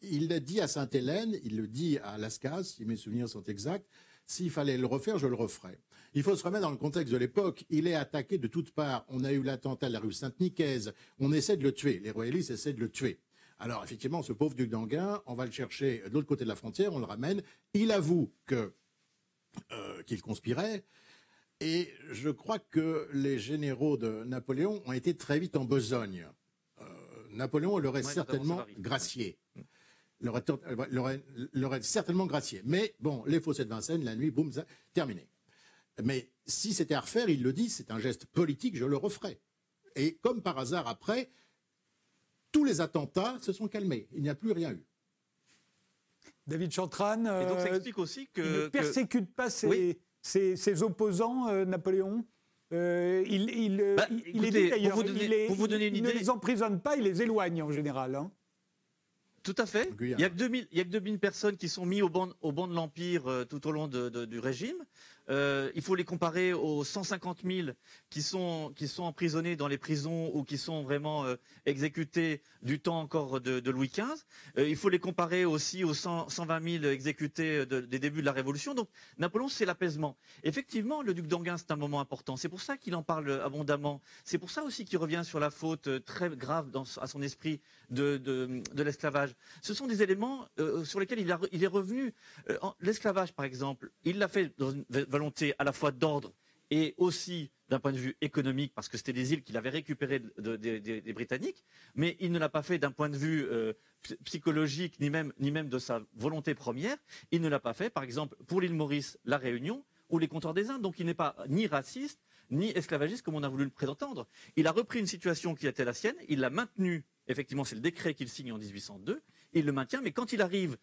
il l'a dit à Sainte-Hélène, il le dit à Lascaz, si mes souvenirs sont exacts. S'il fallait le refaire, je le referais. Il faut se remettre dans le contexte de l'époque. Il est attaqué de toutes parts. On a eu l'attentat de la rue Sainte-Nicaise. On essaie de le tuer. Les royalistes essaient de le tuer. Alors effectivement, ce pauvre duc d'Anguin, on va le chercher de l'autre côté de la frontière, on le ramène. Il avoue euh, qu'il conspirait. Et je crois que les généraux de Napoléon ont été très vite en besogne. Euh, Napoléon l'aurait certainement gracié. L'aurait certainement gracié. Mais bon, les fossés de Vincennes, la nuit, boum, terminé. Mais si c'était à refaire, il le dit, c'est un geste politique, je le referai. Et comme par hasard, après, tous les attentats se sont calmés. Il n'y a plus rien eu. David Chantran. Et donc ça euh, explique aussi que. Il ne persécute pas ses, ses, opposants, euh, Napoléon euh, il, il, euh, bah, il, est d'ailleurs, vous, vous donner une idée. ne les emprisonne pas, il les éloigne en général. Hein. Tout à fait. Il y, a que 2000, il y a que 2000 personnes qui sont mises au banc, au banc de l'Empire tout au long du régime. Euh, il faut les comparer aux 150 000 qui sont, emprisonnés dans les prisons ou qui sont vraiment euh, exécutés du temps encore de, Louis XV. Euh, il faut les comparer aussi aux 120 000 exécutés des débuts de la Révolution. Donc Napoléon, c'est l'apaisement. Effectivement, le duc d'Anguin, c'est un moment important. C'est pour ça qu'il en parle abondamment. C'est pour ça aussi qu'il revient sur la faute très grave à son esprit de, l'esclavage. Ce sont des éléments sur lesquels il est revenu. L'esclavage, par exemple, il l'a fait dans une volonté à la fois d'ordre et aussi d'un point de vue économique, parce que c'était des îles qu'il avait récupérées des Britanniques, mais il ne l'a pas fait d'un point de vue euh, psychologique, ni même, ni même de sa volonté première. Il ne l'a pas fait, par exemple, pour l'île Maurice, la Réunion, ou les comptoirs des Indes. Donc il n'est pas ni raciste, ni esclavagiste, comme on a voulu le prétendre. Il a repris une situation qui était la sienne, il l'a maintenue, effectivement, c'est le décret qu'il signe en 1802, il le maintient, mais quand il arrive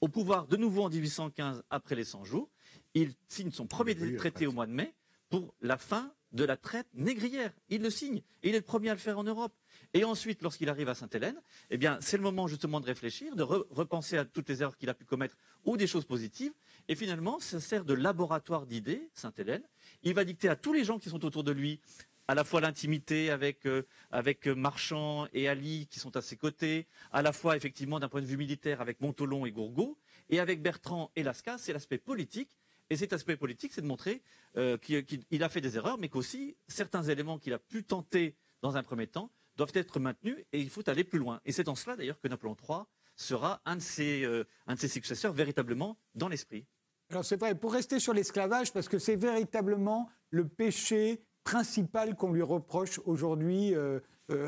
au pouvoir de nouveau en 1815, après les 100 jours, il signe son premier traité au mois de mai pour la fin de la traite négrière. Il le signe. Et il est le premier à le faire en Europe. Et ensuite, lorsqu'il arrive à Sainte-Hélène, eh bien, c'est le moment justement de réfléchir, de repenser à toutes les erreurs qu'il a pu commettre ou des choses positives. Et finalement, ça sert de laboratoire d'idées, Sainte-Hélène. Il va dicter à tous les gens qui sont autour de lui à la fois l'intimité avec, euh, avec Marchand et Ali qui sont à ses côtés, à la fois effectivement d'un point de vue militaire avec Montolon et Gourgaud, et avec Bertrand et Lasca, c'est l'aspect politique et cet aspect politique, c'est de montrer euh, qu'il a fait des erreurs, mais qu'aussi certains éléments qu'il a pu tenter dans un premier temps doivent être maintenus et il faut aller plus loin. Et c'est en cela d'ailleurs que Napoléon III sera un de ses, euh, un de ses successeurs véritablement dans l'esprit. Alors c'est vrai, pour rester sur l'esclavage, parce que c'est véritablement le péché principal qu'on lui reproche aujourd'hui euh,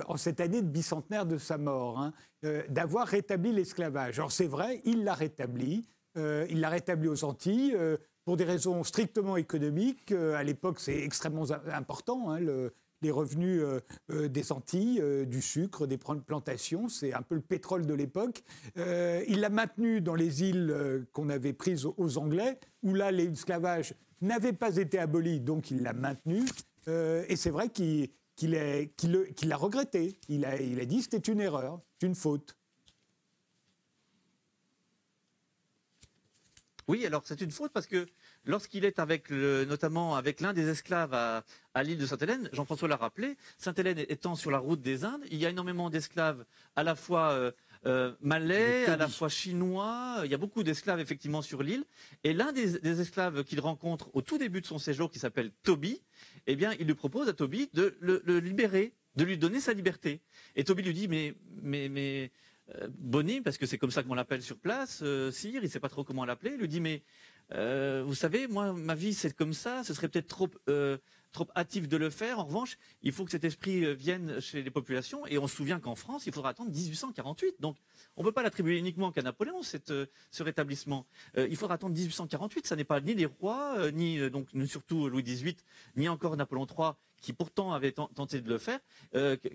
en cette année de bicentenaire de sa mort, hein, d'avoir rétabli l'esclavage. Alors c'est vrai, il l'a rétabli, il l'a rétabli aux Antilles pour des raisons strictement économiques. Euh, à l'époque, c'est extrêmement important. Hein, les revenus euh, euh, des Antilles, du sucre, des plantations, c'est un peu le pétrole de l'époque. il l'a maintenu dans les îles qu'on avait prises aux Anglais, où là, l'esclavage n'avait pas été aboli, donc il l'a maintenu. et c'est vrai qu'il l'a regretté. Il a, il a dit c'était une erreur, une faute. Oui, alors c'est une faute parce que lorsqu'il est avec le, notamment avec l'un des esclaves à, l'île de Sainte-Hélène, Jean-François l'a rappelé, Sainte-Hélène étant sur la route des Indes, il y a énormément d'esclaves à la fois euh, euh, malais, à la fois chinois, il y a beaucoup d'esclaves effectivement sur l'île, et l'un des, esclaves qu'il rencontre au tout début de son séjour, qui s'appelle Toby, eh bien, il lui propose à Toby de le, libérer, de lui donner sa liberté. Et Toby lui dit, mais, mais, mais, euh, Bonnie, parce que c'est comme ça qu'on l'appelle sur place, Sire, il ne sait pas trop comment l'appeler, lui dit mais euh, vous savez, moi, ma vie, c'est comme ça. Ce serait peut-être trop, euh, trop hâtif de le faire. En revanche, il faut que cet esprit euh, vienne chez les populations. Et on se souvient qu'en France, il faudra attendre 1848. Donc, on ne peut pas l'attribuer uniquement qu'à Napoléon, cette, ce rétablissement. il faudra attendre 1848. Ça n'est pas ni les rois, ni donc surtout Louis XVIII, ni encore Napoléon III, qui pourtant avait tenté de le faire,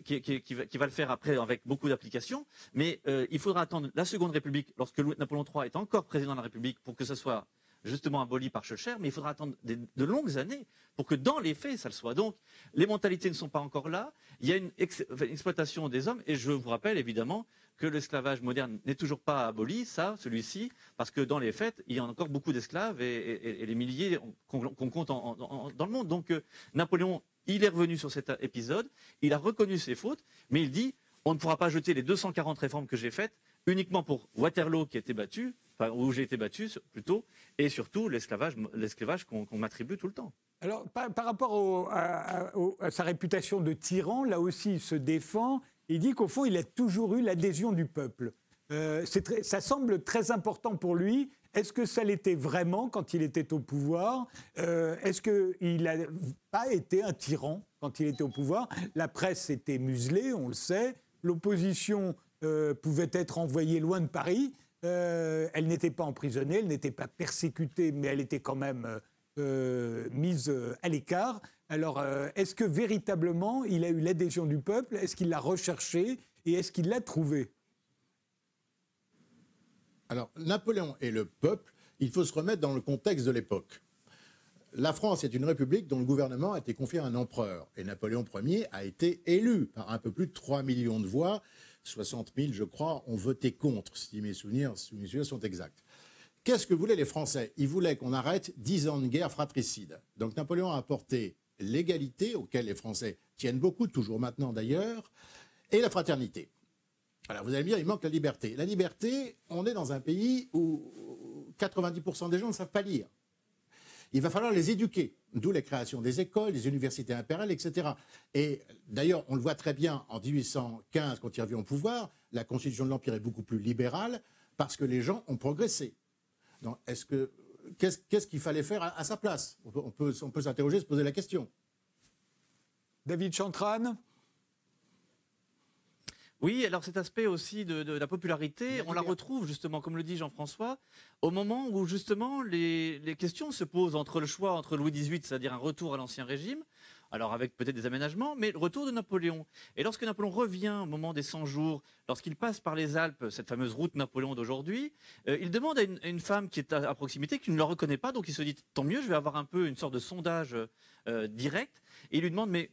qui, qui, va, qui, va, le faire après avec beaucoup d'applications. Mais il faudra attendre la Seconde République, lorsque Napoléon III est encore président de la République, pour que ce soit justement aboli par Schœlcher, mais il faudra attendre de longues années pour que dans les faits, ça le soit. Donc, les mentalités ne sont pas encore là. Il y a une, exploitation des hommes, et je vous rappelle évidemment que l'esclavage moderne n'est toujours pas aboli, ça, celui-ci, parce que dans les faits, il y a encore beaucoup d'esclaves et, les milliers qu'on compte dans le monde. Donc, euh, Napoléon, il est revenu sur cet épisode, il a reconnu ses fautes, mais il dit on ne pourra pas jeter les 240 réformes que j'ai faites uniquement pour Waterloo qui a été battu, où j'ai été battu plutôt, et surtout l'esclavage, l'esclavage qu'on, m'attribue tout le temps. Alors, par, rapport à, sa réputation de tyran, là aussi, il se défend. Il dit qu'au fond, il a toujours eu l'adhésion du peuple. Euh, ça semble très important pour lui. Est-ce que ça l'était vraiment quand il était au pouvoir? Euh, Est-ce qu'il n'a pas été un tyran quand il était au pouvoir? La presse était muselée, on le sait. L'opposition euh, pouvait être envoyée loin de Paris. Euh, elle n'était pas emprisonnée, elle n'était pas persécutée, mais elle était quand même euh, mise à l'écart. Alors, est-ce que véritablement il a eu l'adhésion du peuple? Est-ce qu'il l'a recherché et est-ce qu'il l'a trouvé Alors, Napoléon et le peuple, il faut se remettre dans le contexte de l'époque. La France est une république dont le gouvernement a été confié à un empereur. Et Napoléon Ier a été élu par un peu plus de 3 millions de voix 60 000, je crois, ont voté contre, si mes souvenirs, mes souvenirs sont exacts. qu'est-ce que voulaient les Français? Ils voulaient qu'on arrête dix ans de guerre fratricide. Donc Napoléon a apporté l'égalité, auquel les Français tiennent beaucoup, toujours maintenant d'ailleurs, et la fraternité. Alors vous allez me dire, il manque la liberté. La liberté, on est dans un pays où 90% des gens ne savent pas lire. Il va falloir les éduquer, d'où la création des écoles, des universités impériales, etc. Et d'ailleurs, on le voit très bien en 1815, quand il revient au pouvoir, la constitution de l'Empire est beaucoup plus libérale parce que les gens ont progressé. Est-ce que qu'est-ce qu'il fallait faire à, sa place? On peut, on peut s'interroger, se poser la question. David Chantran? Oui, alors cet aspect aussi de, la popularité, on la retrouve justement, comme le dit Jean-François, au moment où justement les, questions se posent entre le choix entre Louis XVIII, c'est-à-dire un retour à l'ancien régime, alors avec peut-être des aménagements, mais le retour de Napoléon. Et lorsque Napoléon revient au moment des 100 jours, lorsqu'il passe par les Alpes, cette fameuse route Napoléon d'aujourd'hui, euh, il demande à une, femme qui est à, proximité, qui ne le reconnaît pas, donc il se dit, tant mieux, je vais avoir un peu une sorte de sondage euh, direct, et il lui demande, mais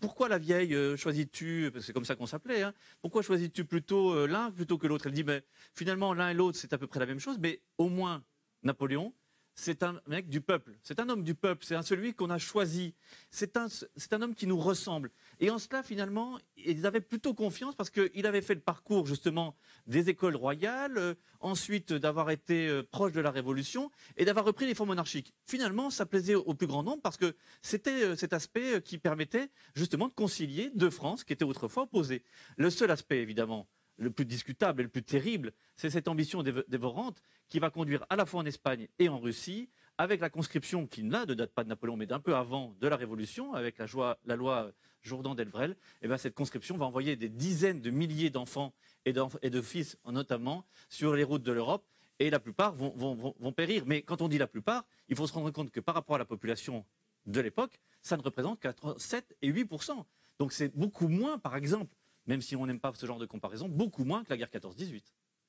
pourquoi la vieille euh, choisis-tu, c'est comme ça qu'on s'appelait, hein, pourquoi choisis-tu plutôt euh, l'un plutôt que l'autre? Elle dit, mais finalement, l'un et l'autre, c'est à peu près la même chose, mais au moins, Napoléon, c'est un mec du peuple, c'est un homme du peuple, c'est un celui qu'on a choisi, c'est un, un homme qui nous ressemble. Et en cela, finalement, ils avaient plutôt confiance parce qu'il avait fait le parcours justement des écoles royales, euh, ensuite d'avoir été euh, proche de la Révolution et d'avoir repris les fonds monarchiques. Finalement, ça plaisait au plus grand nombre parce que c'était euh, cet aspect qui permettait justement de concilier deux France qui étaient autrefois opposées. Le seul aspect, évidemment, le plus discutable et le plus terrible, c'est cette ambition dévorante qui va conduire à la fois en Espagne et en Russie, avec la conscription qui ne date pas de Napoléon, mais d'un peu avant de la Révolution, avec la, loi Jourdan d'Elbrel, eh bien cette conscription va envoyer des dizaines de milliers d'enfants et, de fils notamment sur les routes de l'Europe, et la plupart vont, périr. Mais quand on dit la plupart, il faut se rendre compte que par rapport à la population de l'époque, ça ne représente qu'entre 7 et 8 Donc c'est beaucoup moins, par exemple, même si on n'aime pas ce genre de comparaison, beaucoup moins que la guerre 14-18.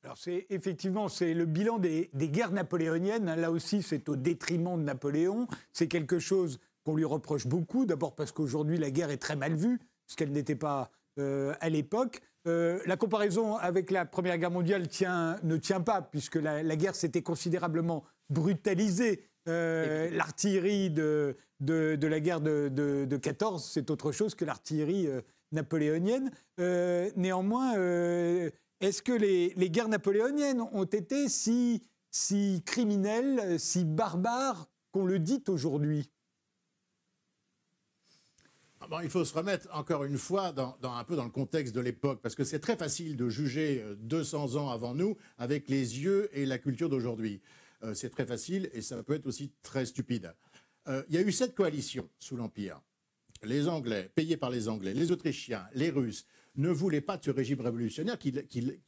Alors c'est effectivement c'est le bilan des, guerres napoléoniennes. Là aussi, c'est au détriment de Napoléon. C'est quelque chose qu'on lui reproche beaucoup. D'abord parce qu'aujourd'hui la guerre est très mal vue, ce qu'elle n'était pas euh, à l'époque. Euh, la comparaison avec la Première Guerre mondiale tient, ne tient pas, puisque la, guerre s'était considérablement brutalisée. Euh, l'artillerie de, de, la guerre de, de, 14, c'est autre chose que l'artillerie napoléonienne. néanmoins, est-ce que les, guerres napoléoniennes ont été si, si criminelles, si barbares qu'on le dit aujourd'hui? Ah il faut se remettre encore une fois dans, un peu dans le contexte de l'époque, parce que c'est très facile de juger 200 euh, ans avant nous avec les yeux et la culture d'aujourd'hui. Euh, c'est très facile et ça peut être aussi très stupide. Euh, il y a eu cette coalition sous l'Empire. Les Anglais, payés par les Anglais, les Autrichiens, les Russes, ne voulaient pas de ce régime révolutionnaire qui,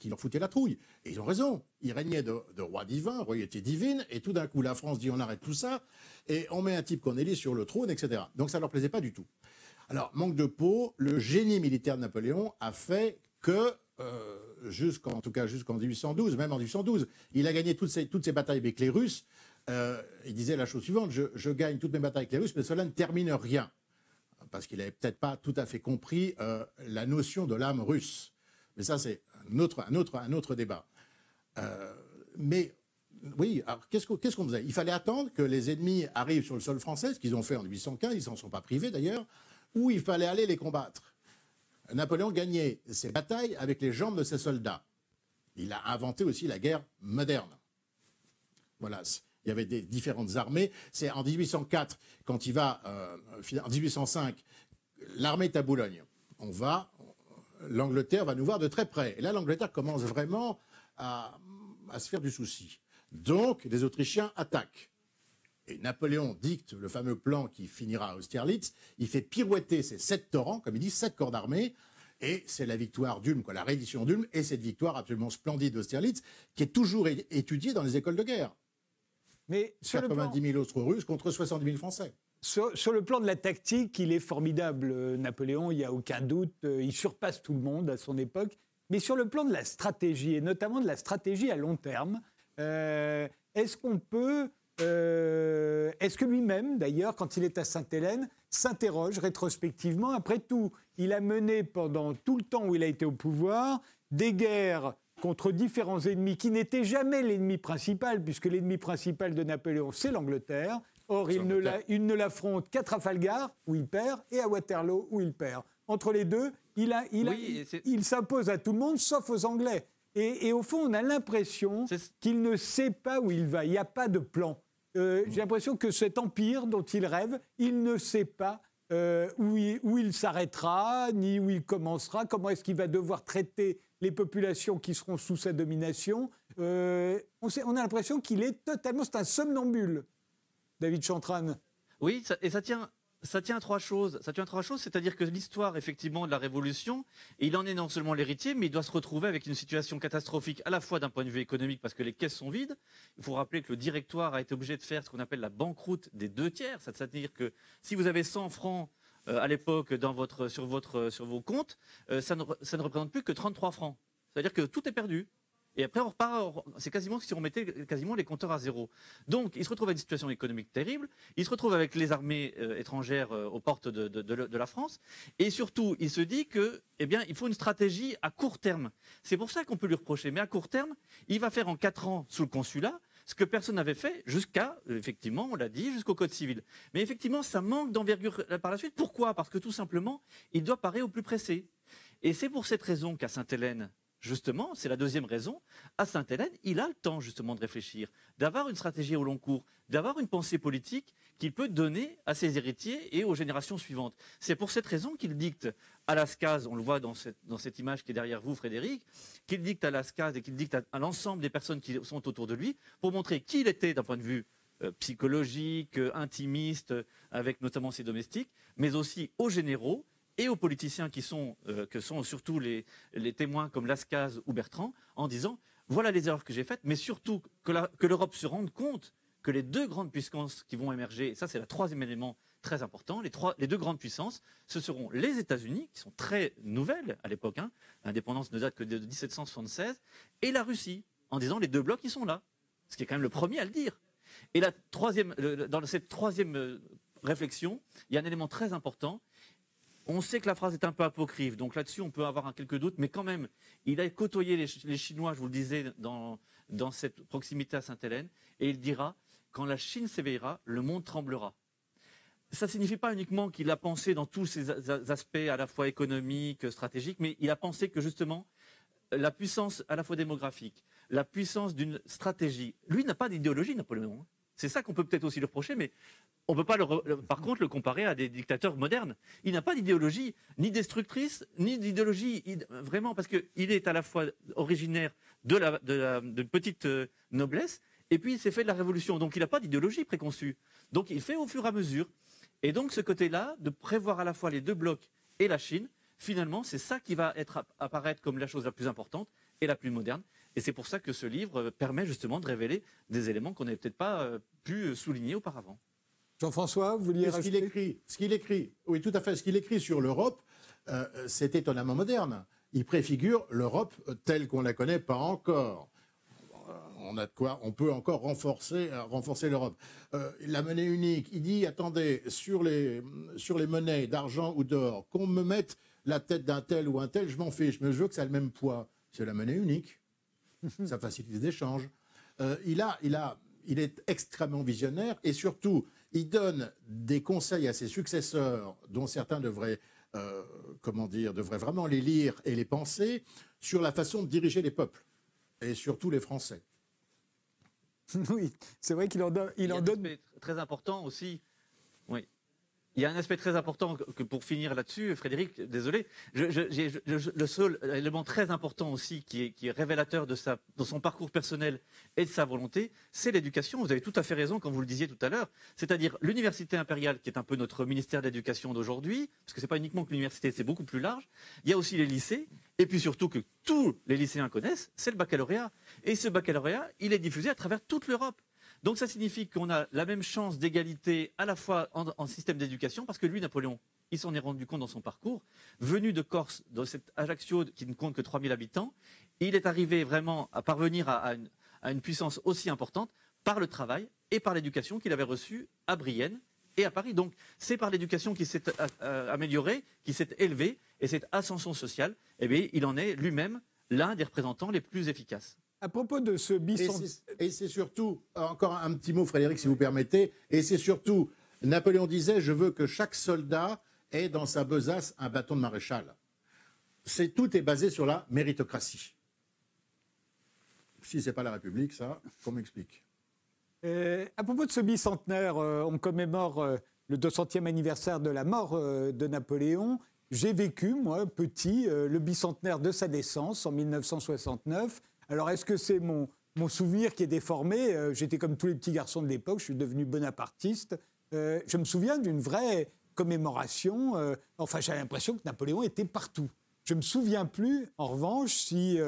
leur foutait la trouille. Et ils ont raison. Ils régnaient de, de roi divin, royauté divine, et tout d'un coup, la France dit on arrête tout ça, et on met un type qu'on élit sur le trône, etc. Donc ça ne leur plaisait pas du tout. Alors, manque de peau, le génie militaire de Napoléon a fait que, euh, jusqu'en tout cas jusqu'en 1812, même en 1812, il a gagné toutes ses, toutes batailles avec les Russes. Euh, il disait la chose suivante je, je gagne toutes mes batailles avec les Russes, mais cela ne termine rien parce qu'il n'avait peut-être pas tout à fait compris euh, la notion de l'âme russe. Mais ça, c'est un autre, un autre, un autre débat. Euh, mais oui, alors qu'est-ce qu'on faisait? Il fallait attendre que les ennemis arrivent sur le sol français, ce qu'ils ont fait en 1815, ils s'en sont pas privés d'ailleurs, ou il fallait aller les combattre. Napoléon gagnait ses batailles avec les jambes de ses soldats. Il a inventé aussi la guerre moderne. Voilà, il y avait des différentes armées. C'est en 1804, quand il va, euh, en 1805, l'armée est à Boulogne. On va, l'Angleterre va nous voir de très près. Et là, l'Angleterre commence vraiment à, se faire du souci. Donc, les Autrichiens attaquent. Et Napoléon dicte le fameux plan qui finira à Austerlitz. Il fait pirouetter ces sept torrents, comme il dit, sept corps d'armée. Et c'est la victoire d'Ulm, la reddition d'Ulm, et cette victoire absolument splendide d'Austerlitz, qui est toujours étudiée dans les écoles de guerre. Mais sur 90 000 autres Russes contre 70 000 Français. Sur, le plan de la tactique, il est formidable, euh, Napoléon, il n'y a aucun doute. Euh, il surpasse tout le monde à son époque. Mais sur le plan de la stratégie, et notamment de la stratégie à long terme, euh, est-ce qu'on peut. est-ce que lui-même, d'ailleurs, quand il est à Sainte-Hélène, s'interroge rétrospectivement Après tout, il a mené pendant tout le temps où il a été au pouvoir des guerres contre différents ennemis qui n'étaient jamais l'ennemi principal, puisque l'ennemi principal de Napoléon, c'est l'Angleterre. Or, il ne, la, il ne l'affronte qu'à Trafalgar, où il perd, et à Waterloo, où il perd. Entre les deux, il, a, il, a, il s'impose à tout le monde, sauf aux Anglais. Et, et au fond, on a l'impression qu'il ne sait pas où il va. Il n'y a pas de plan. Euh, j'ai l'impression que cet empire dont il rêve, il ne sait pas euh, où il, où il s'arrêtera, ni où il commencera, comment est-ce qu'il va devoir traiter les populations qui seront sous sa domination. Euh, on, sait, on, a l'impression qu'il est totalement, c'est un somnambule, David Chantran. Oui, et ça tient ça tient à trois choses. Ça tient à trois choses, c'est-à-dire que l'histoire, effectivement, de la Révolution, il en est non seulement l'héritier, mais il doit se retrouver avec une situation catastrophique, à la fois d'un point de vue économique, parce que les caisses sont vides. Il faut rappeler que le directoire a été obligé de faire ce qu'on appelle la banqueroute des deux tiers. C'est-à-dire que si vous avez 100 francs à l'époque dans votre, sur, sur vos comptes, euh, ça, ne, représente plus que 33 francs. C'est-à-dire que tout est perdu. Et après, on c'est quasiment si on mettait quasiment les compteurs à zéro. Donc, il se retrouve avec une situation économique terrible. Il se retrouve avec les armées euh, étrangères euh, aux portes de, de, la France. Et surtout, il se dit que, eh bien, il faut une stratégie à court terme. C'est pour ça qu'on peut lui reprocher. Mais à court terme, il va faire en quatre ans sous le consulat ce que personne n'avait fait jusqu'à, effectivement, on l'a dit, jusqu'au Code civil. Mais effectivement, ça manque d'envergure par la suite. Pourquoi? Parce que tout simplement, il doit parer au plus pressé. Et c'est pour cette raison qu'à Sainte-Hélène, justement, c'est la deuxième raison, à Sainte-Hélène, il a le temps justement de réfléchir, d'avoir une stratégie au long cours, d'avoir une pensée politique qu'il peut donner à ses héritiers et aux générations suivantes. C'est pour cette raison qu'il dicte à l'ASCAS, on le voit dans cette, image qui est derrière vous, Frédéric, qu'il dicte à l'ASCAS et qu'il dicte à, l'ensemble des personnes qui sont autour de lui pour montrer qui il était d'un point de vue euh, psychologique, euh, intimiste, euh, avec notamment ses domestiques, mais aussi aux généraux et aux politiciens qui sont, que sont surtout les, les témoins comme Lascaz ou Bertrand, en disant voilà les erreurs que j'ai faites, mais surtout que l'Europe se rende compte que les deux grandes puissances qui vont émerger, et ça c'est le troisième élément très important, les, deux grandes puissances, ce seront les États-Unis, qui sont très nouvelles à l'époque, hein, l'indépendance ne date que de 1776, et la Russie, en disant les deux blocs qui sont là, ce qui est quand même le premier à le dire. Et la troisième, dans cette troisième euh, réflexion, il y a un élément très important, on sait que la phrase est un peu apocryphe, donc là-dessus on peut avoir quelques doutes, mais quand même, il a côtoyé les, Chinois, je vous le disais, dans cette proximité à Sainte-Hélène, et il dira, quand la Chine s'éveillera, le monde tremblera. Ça ne signifie pas uniquement qu'il a pensé dans tous ces aspects à la fois économiques, stratégiques, mais il a pensé que justement, la puissance à la fois démographique, la puissance d'une stratégie, lui n'a pas d'idéologie, Napoléon. Hein. C'est ça qu'on peut peut-être aussi lui reprocher, mais on ne peut pas, par contre, le comparer à des dictateurs modernes. Il n'a pas d'idéologie ni destructrice, ni d'idéologie vraiment, parce qu'il est à la fois originaire de la, de petite euh, noblesse, et puis il s'est fait de la révolution. Donc il n'a pas d'idéologie préconçue. Donc il fait au fur et à mesure. Et donc ce côté-là, de prévoir à la fois les deux blocs et la Chine, finalement, c'est ça qui va être, apparaître comme la chose la plus importante et la plus moderne. Et c'est pour ça que ce livre euh, permet justement de révéler des éléments qu'on n'avait peut-être pas euh, pu souligner auparavant. Jean-François, vous vouliez ce qu'il écrit, ce qu'il écrit, oui, tout à fait, ce qu'il écrit sur l'Europe, euh, c'est étonnamment moderne. Il préfigure l'Europe telle qu'on la connaît pas encore. On a de quoi, on peut encore renforcer, renforcer l'Europe. la monnaie unique, il dit attendez, sur les, sur les monnaies d'argent ou d'or, qu'on me mette la tête d'un tel ou un tel, je m'en fiche, mais je veux que ça ait le même poids. C'est la monnaie unique. ça facilite les échanges. Euh, il, a, il, a, il est extrêmement visionnaire et surtout, il donne des conseils à ses successeurs, dont certains devraient, euh, comment dire, devraient vraiment les lire et les penser, sur la façon de diriger les peuples, et surtout les Français. Oui, c'est vrai qu'il en, donne, il, en donne. Très important aussi. Il y a un aspect très important que pour finir là-dessus, Frédéric, désolé. le seul élément très important aussi qui est, révélateur de, son parcours personnel et de sa volonté, c'est l'éducation. Vous avez tout à fait raison quand vous le disiez tout à l'heure. C'est-à-dire l'université impériale, qui est un peu notre ministère de l'éducation d'aujourd'hui, parce que c'est pas uniquement que l'université, c'est beaucoup plus large. Il y a aussi les lycées, et puis surtout que tous les lycéens connaissent, c'est le baccalauréat. Et ce baccalauréat, il est diffusé à travers toute l'Europe. Donc ça signifie qu'on a la même chance d'égalité à la fois en, système d'éducation, parce que lui, Napoléon, il s'en est rendu compte dans son parcours, venu de Corse, dans cet Ajaccio qui ne compte que 3000 habitants, il est arrivé vraiment à parvenir à, une, puissance aussi importante par le travail et par l'éducation qu'il avait reçue à Brienne et à Paris. Donc c'est par l'éducation qui s'est euh, euh, améliorée, qui s'est élevée, et cette ascension sociale, eh bien, il en est lui-même l'un des représentants les plus efficaces. À propos de ce bicentenaire. Et c'est surtout, encore un petit mot, Frédéric, si vous permettez, et c'est surtout, Napoléon disait Je veux que chaque soldat ait dans sa besace un bâton de maréchal. C'est tout est basé sur la méritocratie. Si c'est pas la République, ça, qu'on m'explique. Euh, à propos de ce bicentenaire, euh, on commémore euh, le 200e anniversaire de la mort de Napoléon. J'ai vécu, moi, petit, le bicentenaire de sa naissance en 1969. Alors, est-ce que c'est mon, souvenir qui est déformé? J'étais comme tous les petits garçons de l'époque, je suis devenu bonapartiste. je me souviens d'une vraie commémoration. enfin, j'avais l'impression que Napoléon était partout. Je ne me souviens plus, en revanche, si,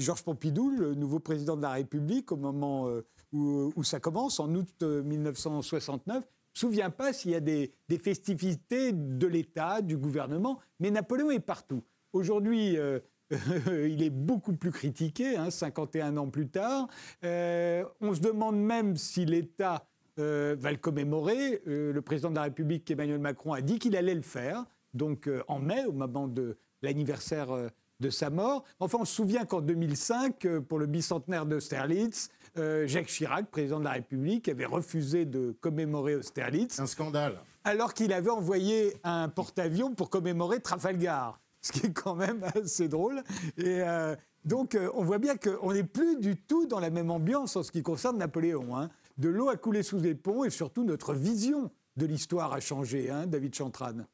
Georges Pompidou, le nouveau président de la République, au moment où, ça commence, en août 1969. Je ne me souviens pas s'il y a des, festivités de l'État, du gouvernement, mais Napoléon est partout. Aujourd'hui, euh, il est beaucoup plus critiqué, 51 hein, ans plus tard. Euh, on se demande même si l'État euh, va le commémorer. le président de la République, Emmanuel Macron, a dit qu'il allait le faire, donc en mai, au moment de l'anniversaire de sa mort. Enfin, on se souvient qu'en 2005, pour le bicentenaire d'Austerlitz, euh, Jacques Chirac, président de la République, avait refusé de commémorer Austerlitz. Un scandale. Alors qu'il avait envoyé un porte-avions pour commémorer Trafalgar, ce qui est quand même assez drôle. Et euh, donc, euh, on voit bien qu'on n'est plus du tout dans la même ambiance en ce qui concerne Napoléon. Hein. De l'eau a coulé sous les ponts et surtout notre vision de l'histoire a changé, hein, David Chantran.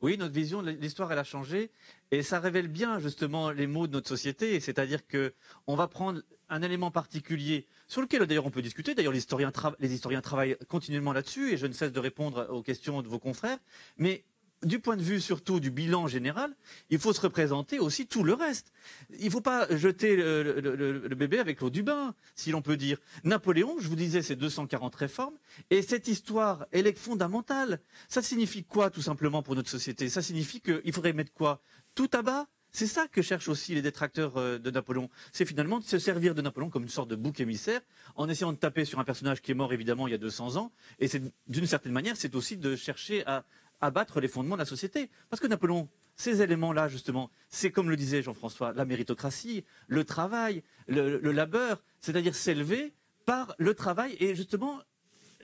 Oui, notre vision de l'histoire, elle a changé. Et ça révèle bien, justement, les mots de notre société. C'est-à-dire que on va prendre un élément particulier sur lequel, d'ailleurs, on peut discuter. D'ailleurs, les historiens travaillent continuellement là-dessus et je ne cesse de répondre aux questions de vos confrères. Mais du point de vue surtout du bilan général, il faut se représenter aussi tout le reste. Il ne faut pas jeter le, bébé avec l'eau du bain, si l'on peut dire. Napoléon, je vous disais, c'est 240 réformes, et cette histoire, elle est fondamentale. Ça signifie quoi, tout simplement, pour notre société? Ça signifie qu'il faudrait mettre quoi? Tout à bas? C'est ça que cherchent aussi les détracteurs euh, de Napoléon. C'est finalement de se servir de Napoléon comme une sorte de bouc émissaire, en essayant de taper sur un personnage qui est mort évidemment il y a 200 ans. Et d'une certaine manière, c'est aussi de chercher à abattre les fondements de la société. Parce que Napoléon, ces éléments-là, justement, c'est comme le disait Jean-François, la méritocratie, le travail, le, labeur, c'est-à-dire s'élever par le travail et justement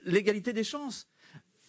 l'égalité des chances.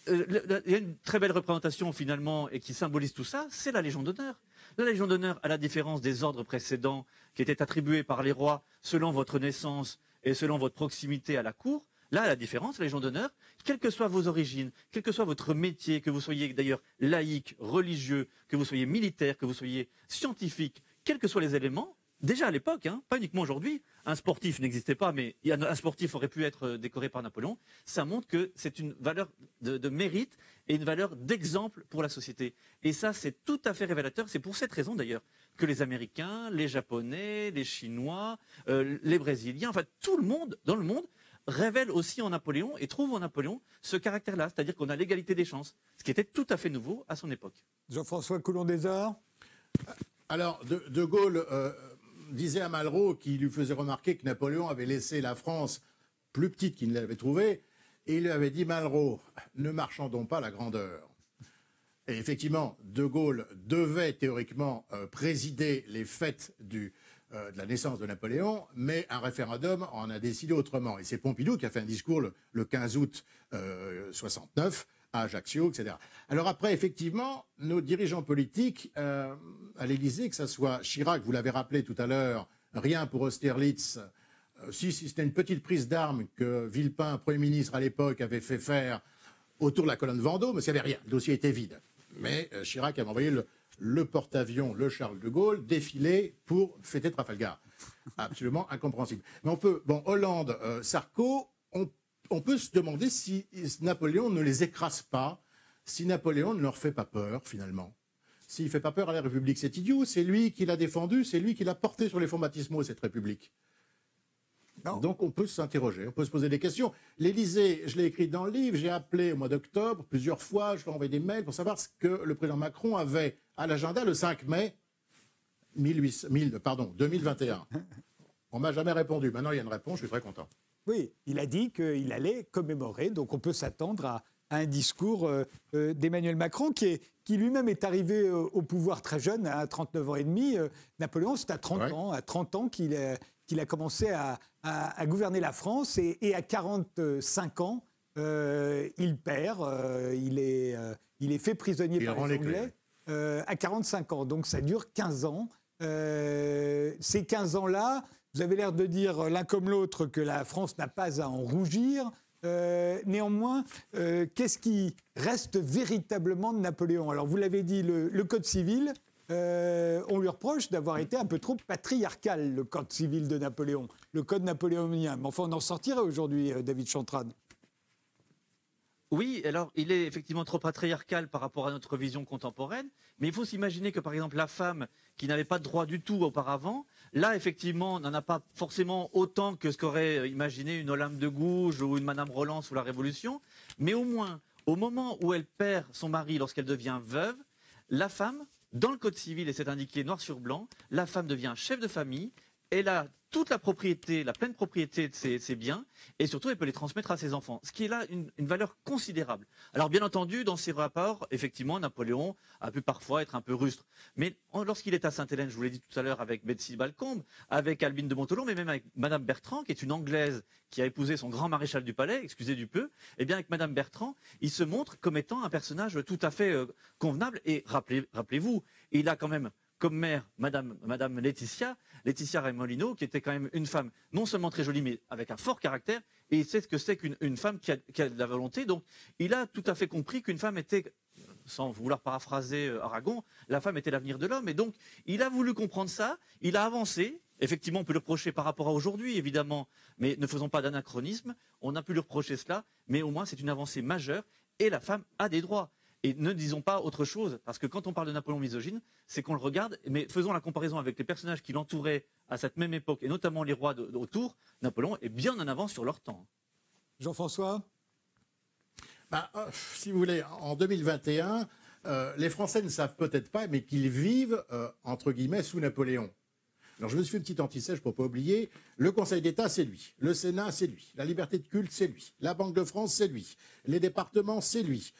Euh, il y a une très belle représentation finalement et qui symbolise tout ça, c'est la Légion d'honneur. La Légion d'honneur, à la différence des ordres précédents qui étaient attribués par les rois selon votre naissance et selon votre proximité à la cour, Là, la différence, la Légion d'honneur, quelles que soient vos origines, quel que soit votre métier, que vous soyez d'ailleurs laïque, religieux, que vous soyez militaire, que vous soyez scientifique, quels que soient les éléments, déjà à l'époque, hein, pas uniquement aujourd'hui, un sportif n'existait pas, mais un sportif aurait pu être euh, décoré par Napoléon, ça montre que c'est une valeur de, mérite et une valeur d'exemple pour la société. Et ça, c'est tout à fait révélateur. C'est pour cette raison d'ailleurs que les Américains, les Japonais, les Chinois, euh, les Brésiliens, enfin tout le monde dans le monde révèle aussi en Napoléon et trouve en Napoléon ce caractère-là, c'est-à-dire qu'on a l'égalité des chances, ce qui était tout à fait nouveau à son époque. Jean-François Coulon des Arts Alors, De, Gaulle euh, disait à Malraux qu'il lui faisait remarquer que Napoléon avait laissé la France plus petite qu'il ne l'avait trouvée, et il lui avait dit Malraux, ne marchandons pas la grandeur. Et effectivement, De Gaulle devait théoriquement euh, présider les fêtes du euh, de la naissance de Napoléon, mais un référendum en a décidé autrement. Et c'est Pompidou qui a fait un discours le, 15 août 69 euh, à Ajaccio, etc. Alors après, effectivement, nos dirigeants politiques euh, à l'Élysée, que ce soit Chirac, vous l'avez rappelé tout à l'heure, rien pour Austerlitz, si, si c'était une petite prise d'armes que Villepin, Premier ministre à l'époque, avait fait faire autour de la colonne Vendôme, mais il n'y avait rien. Le dossier était vide. Mais Chirac avait envoyé le, le porte-avions, le Charles de Gaulle, défiler pour fêter Trafalgar. Absolument incompréhensible. Mais on peut, bon, Hollande, euh, Sarko, on, peut se demander si Napoléon ne les écrase pas, si Napoléon ne leur fait pas peur, finalement. S'il ne fait pas peur à la République, c'est idiot, c'est lui qui l'a défendu, c'est lui qui l'a porté sur les fonds baptismaux, cette République. Donc on peut s'interroger, on peut se poser des questions. L'Élysée, je l'ai écrit dans le livre, j'ai appelé au mois d'octobre plusieurs fois, je lui ai envoyé des mails pour savoir ce que le président Macron avait à l'agenda le 5 mai 2021. On m'a jamais répondu. Maintenant, il y a une réponse, je suis très content. Oui, il a dit qu'il allait commémorer, donc on peut s'attendre à, un discours d'Emmanuel Macron qui lui-même est arrivé au pouvoir très jeune, à 39 ans et demi. Napoléon, c'est à 30 ans, à 30 ans qu'il a commencé à, gouverner la France et, à 45 ans, il perd, il, est, il est fait prisonnier par les Anglais à 45 ans. Donc ça dure 15 ans. ces 15 ans-là, vous avez l'air de dire l'un comme l'autre que la France n'a pas à en rougir. Euh, néanmoins, euh, qu'est-ce qui reste véritablement de Napoléon? Alors, vous l'avez dit, le, Code civil, euh, on lui reproche d'avoir été un peu trop patriarcal, le Code civil de Napoléon, le Code napoléonien. Mais enfin, on en sortirait aujourd'hui, David Chantrade. Oui, alors il est effectivement trop patriarcal par rapport à notre vision contemporaine, mais il faut s'imaginer que par exemple la femme qui n'avait pas de droit du tout auparavant, là effectivement n'en a pas forcément autant que ce qu'aurait imaginé une Olympe de Gouges ou une Madame Roland sous la Révolution, mais au moins au moment où elle perd son mari lorsqu'elle devient veuve, la femme, dans le Code civil, et c'est indiqué noir sur blanc, la femme devient chef de famille, elle a toute la propriété, la pleine propriété de ses, biens, et surtout, elle peut les transmettre à ses enfants, ce qui est là une, valeur considérable. Alors, bien entendu, dans ses rapports, effectivement, Napoléon a pu parfois être un peu rustre. Mais lorsqu'il est à Sainte-Hélène, je vous l'ai dit tout à l'heure, avec Betsy Balcombe, avec Albine de Montolon, mais même avec Madame Bertrand, qui est une Anglaise qui a épousé son grand maréchal du palais, excusez du peu, eh bien, avec Madame Bertrand, il se montre comme étant un personnage tout à fait euh, convenable. Et rappelez-vous, il a quand même comme mère Madame, Laetitia, Laetitia Remolino, qui était quand même une femme non seulement très jolie, mais avec un fort caractère, et il sait ce que c'est qu'une femme qui a, de la volonté. Donc, il a tout à fait compris qu'une femme était, sans vouloir paraphraser euh, Aragon, la femme était l'avenir de l'homme. Et donc, il a voulu comprendre ça, il a avancé. Effectivement, on peut le reprocher par rapport à aujourd'hui, évidemment, mais ne faisons pas d'anachronisme. On a pu lui reprocher cela, mais au moins c'est une avancée majeure, et la femme a des droits. Et ne disons pas autre chose, parce que quand on parle de Napoléon misogyne, c'est qu'on le regarde, mais faisons la comparaison avec les personnages qui l'entouraient à cette même époque, et notamment les rois autour, Napoléon est bien en avance sur leur temps. Jean-François? Bah, euh, Si vous voulez, en 2021, euh, les Français ne savent peut-être pas, mais qu'ils vivent, euh, entre guillemets, sous Napoléon. Alors je me suis fait une petite anti-sèche pour pas oublier. Le Conseil d'État, c'est lui. Le Sénat, c'est lui. La liberté de culte, c'est lui. La Banque de France, c'est lui. Les départements, c'est lui.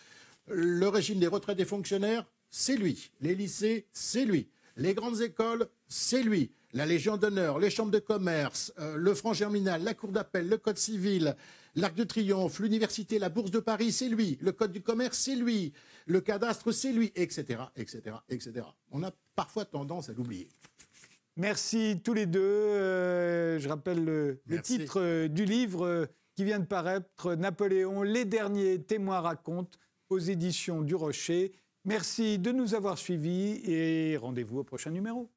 Le régime des retraites des fonctionnaires, c'est lui. Les lycées, c'est lui. Les grandes écoles, c'est lui. La Légion d'honneur, les chambres de commerce, euh, le franc germinal, la cour d'appel, le code civil, l'arc de triomphe, l'université, la bourse de Paris, c'est lui. Le code du commerce, c'est lui. Le cadastre, c'est lui, etc., etc., etc. On a parfois tendance à l'oublier. Merci tous les deux. Euh, je rappelle le, titre euh, du livre qui vient de paraître, Napoléon, les derniers témoins racontent aux éditions du Rocher. Merci de nous avoir suivis et rendez-vous au prochain numéro.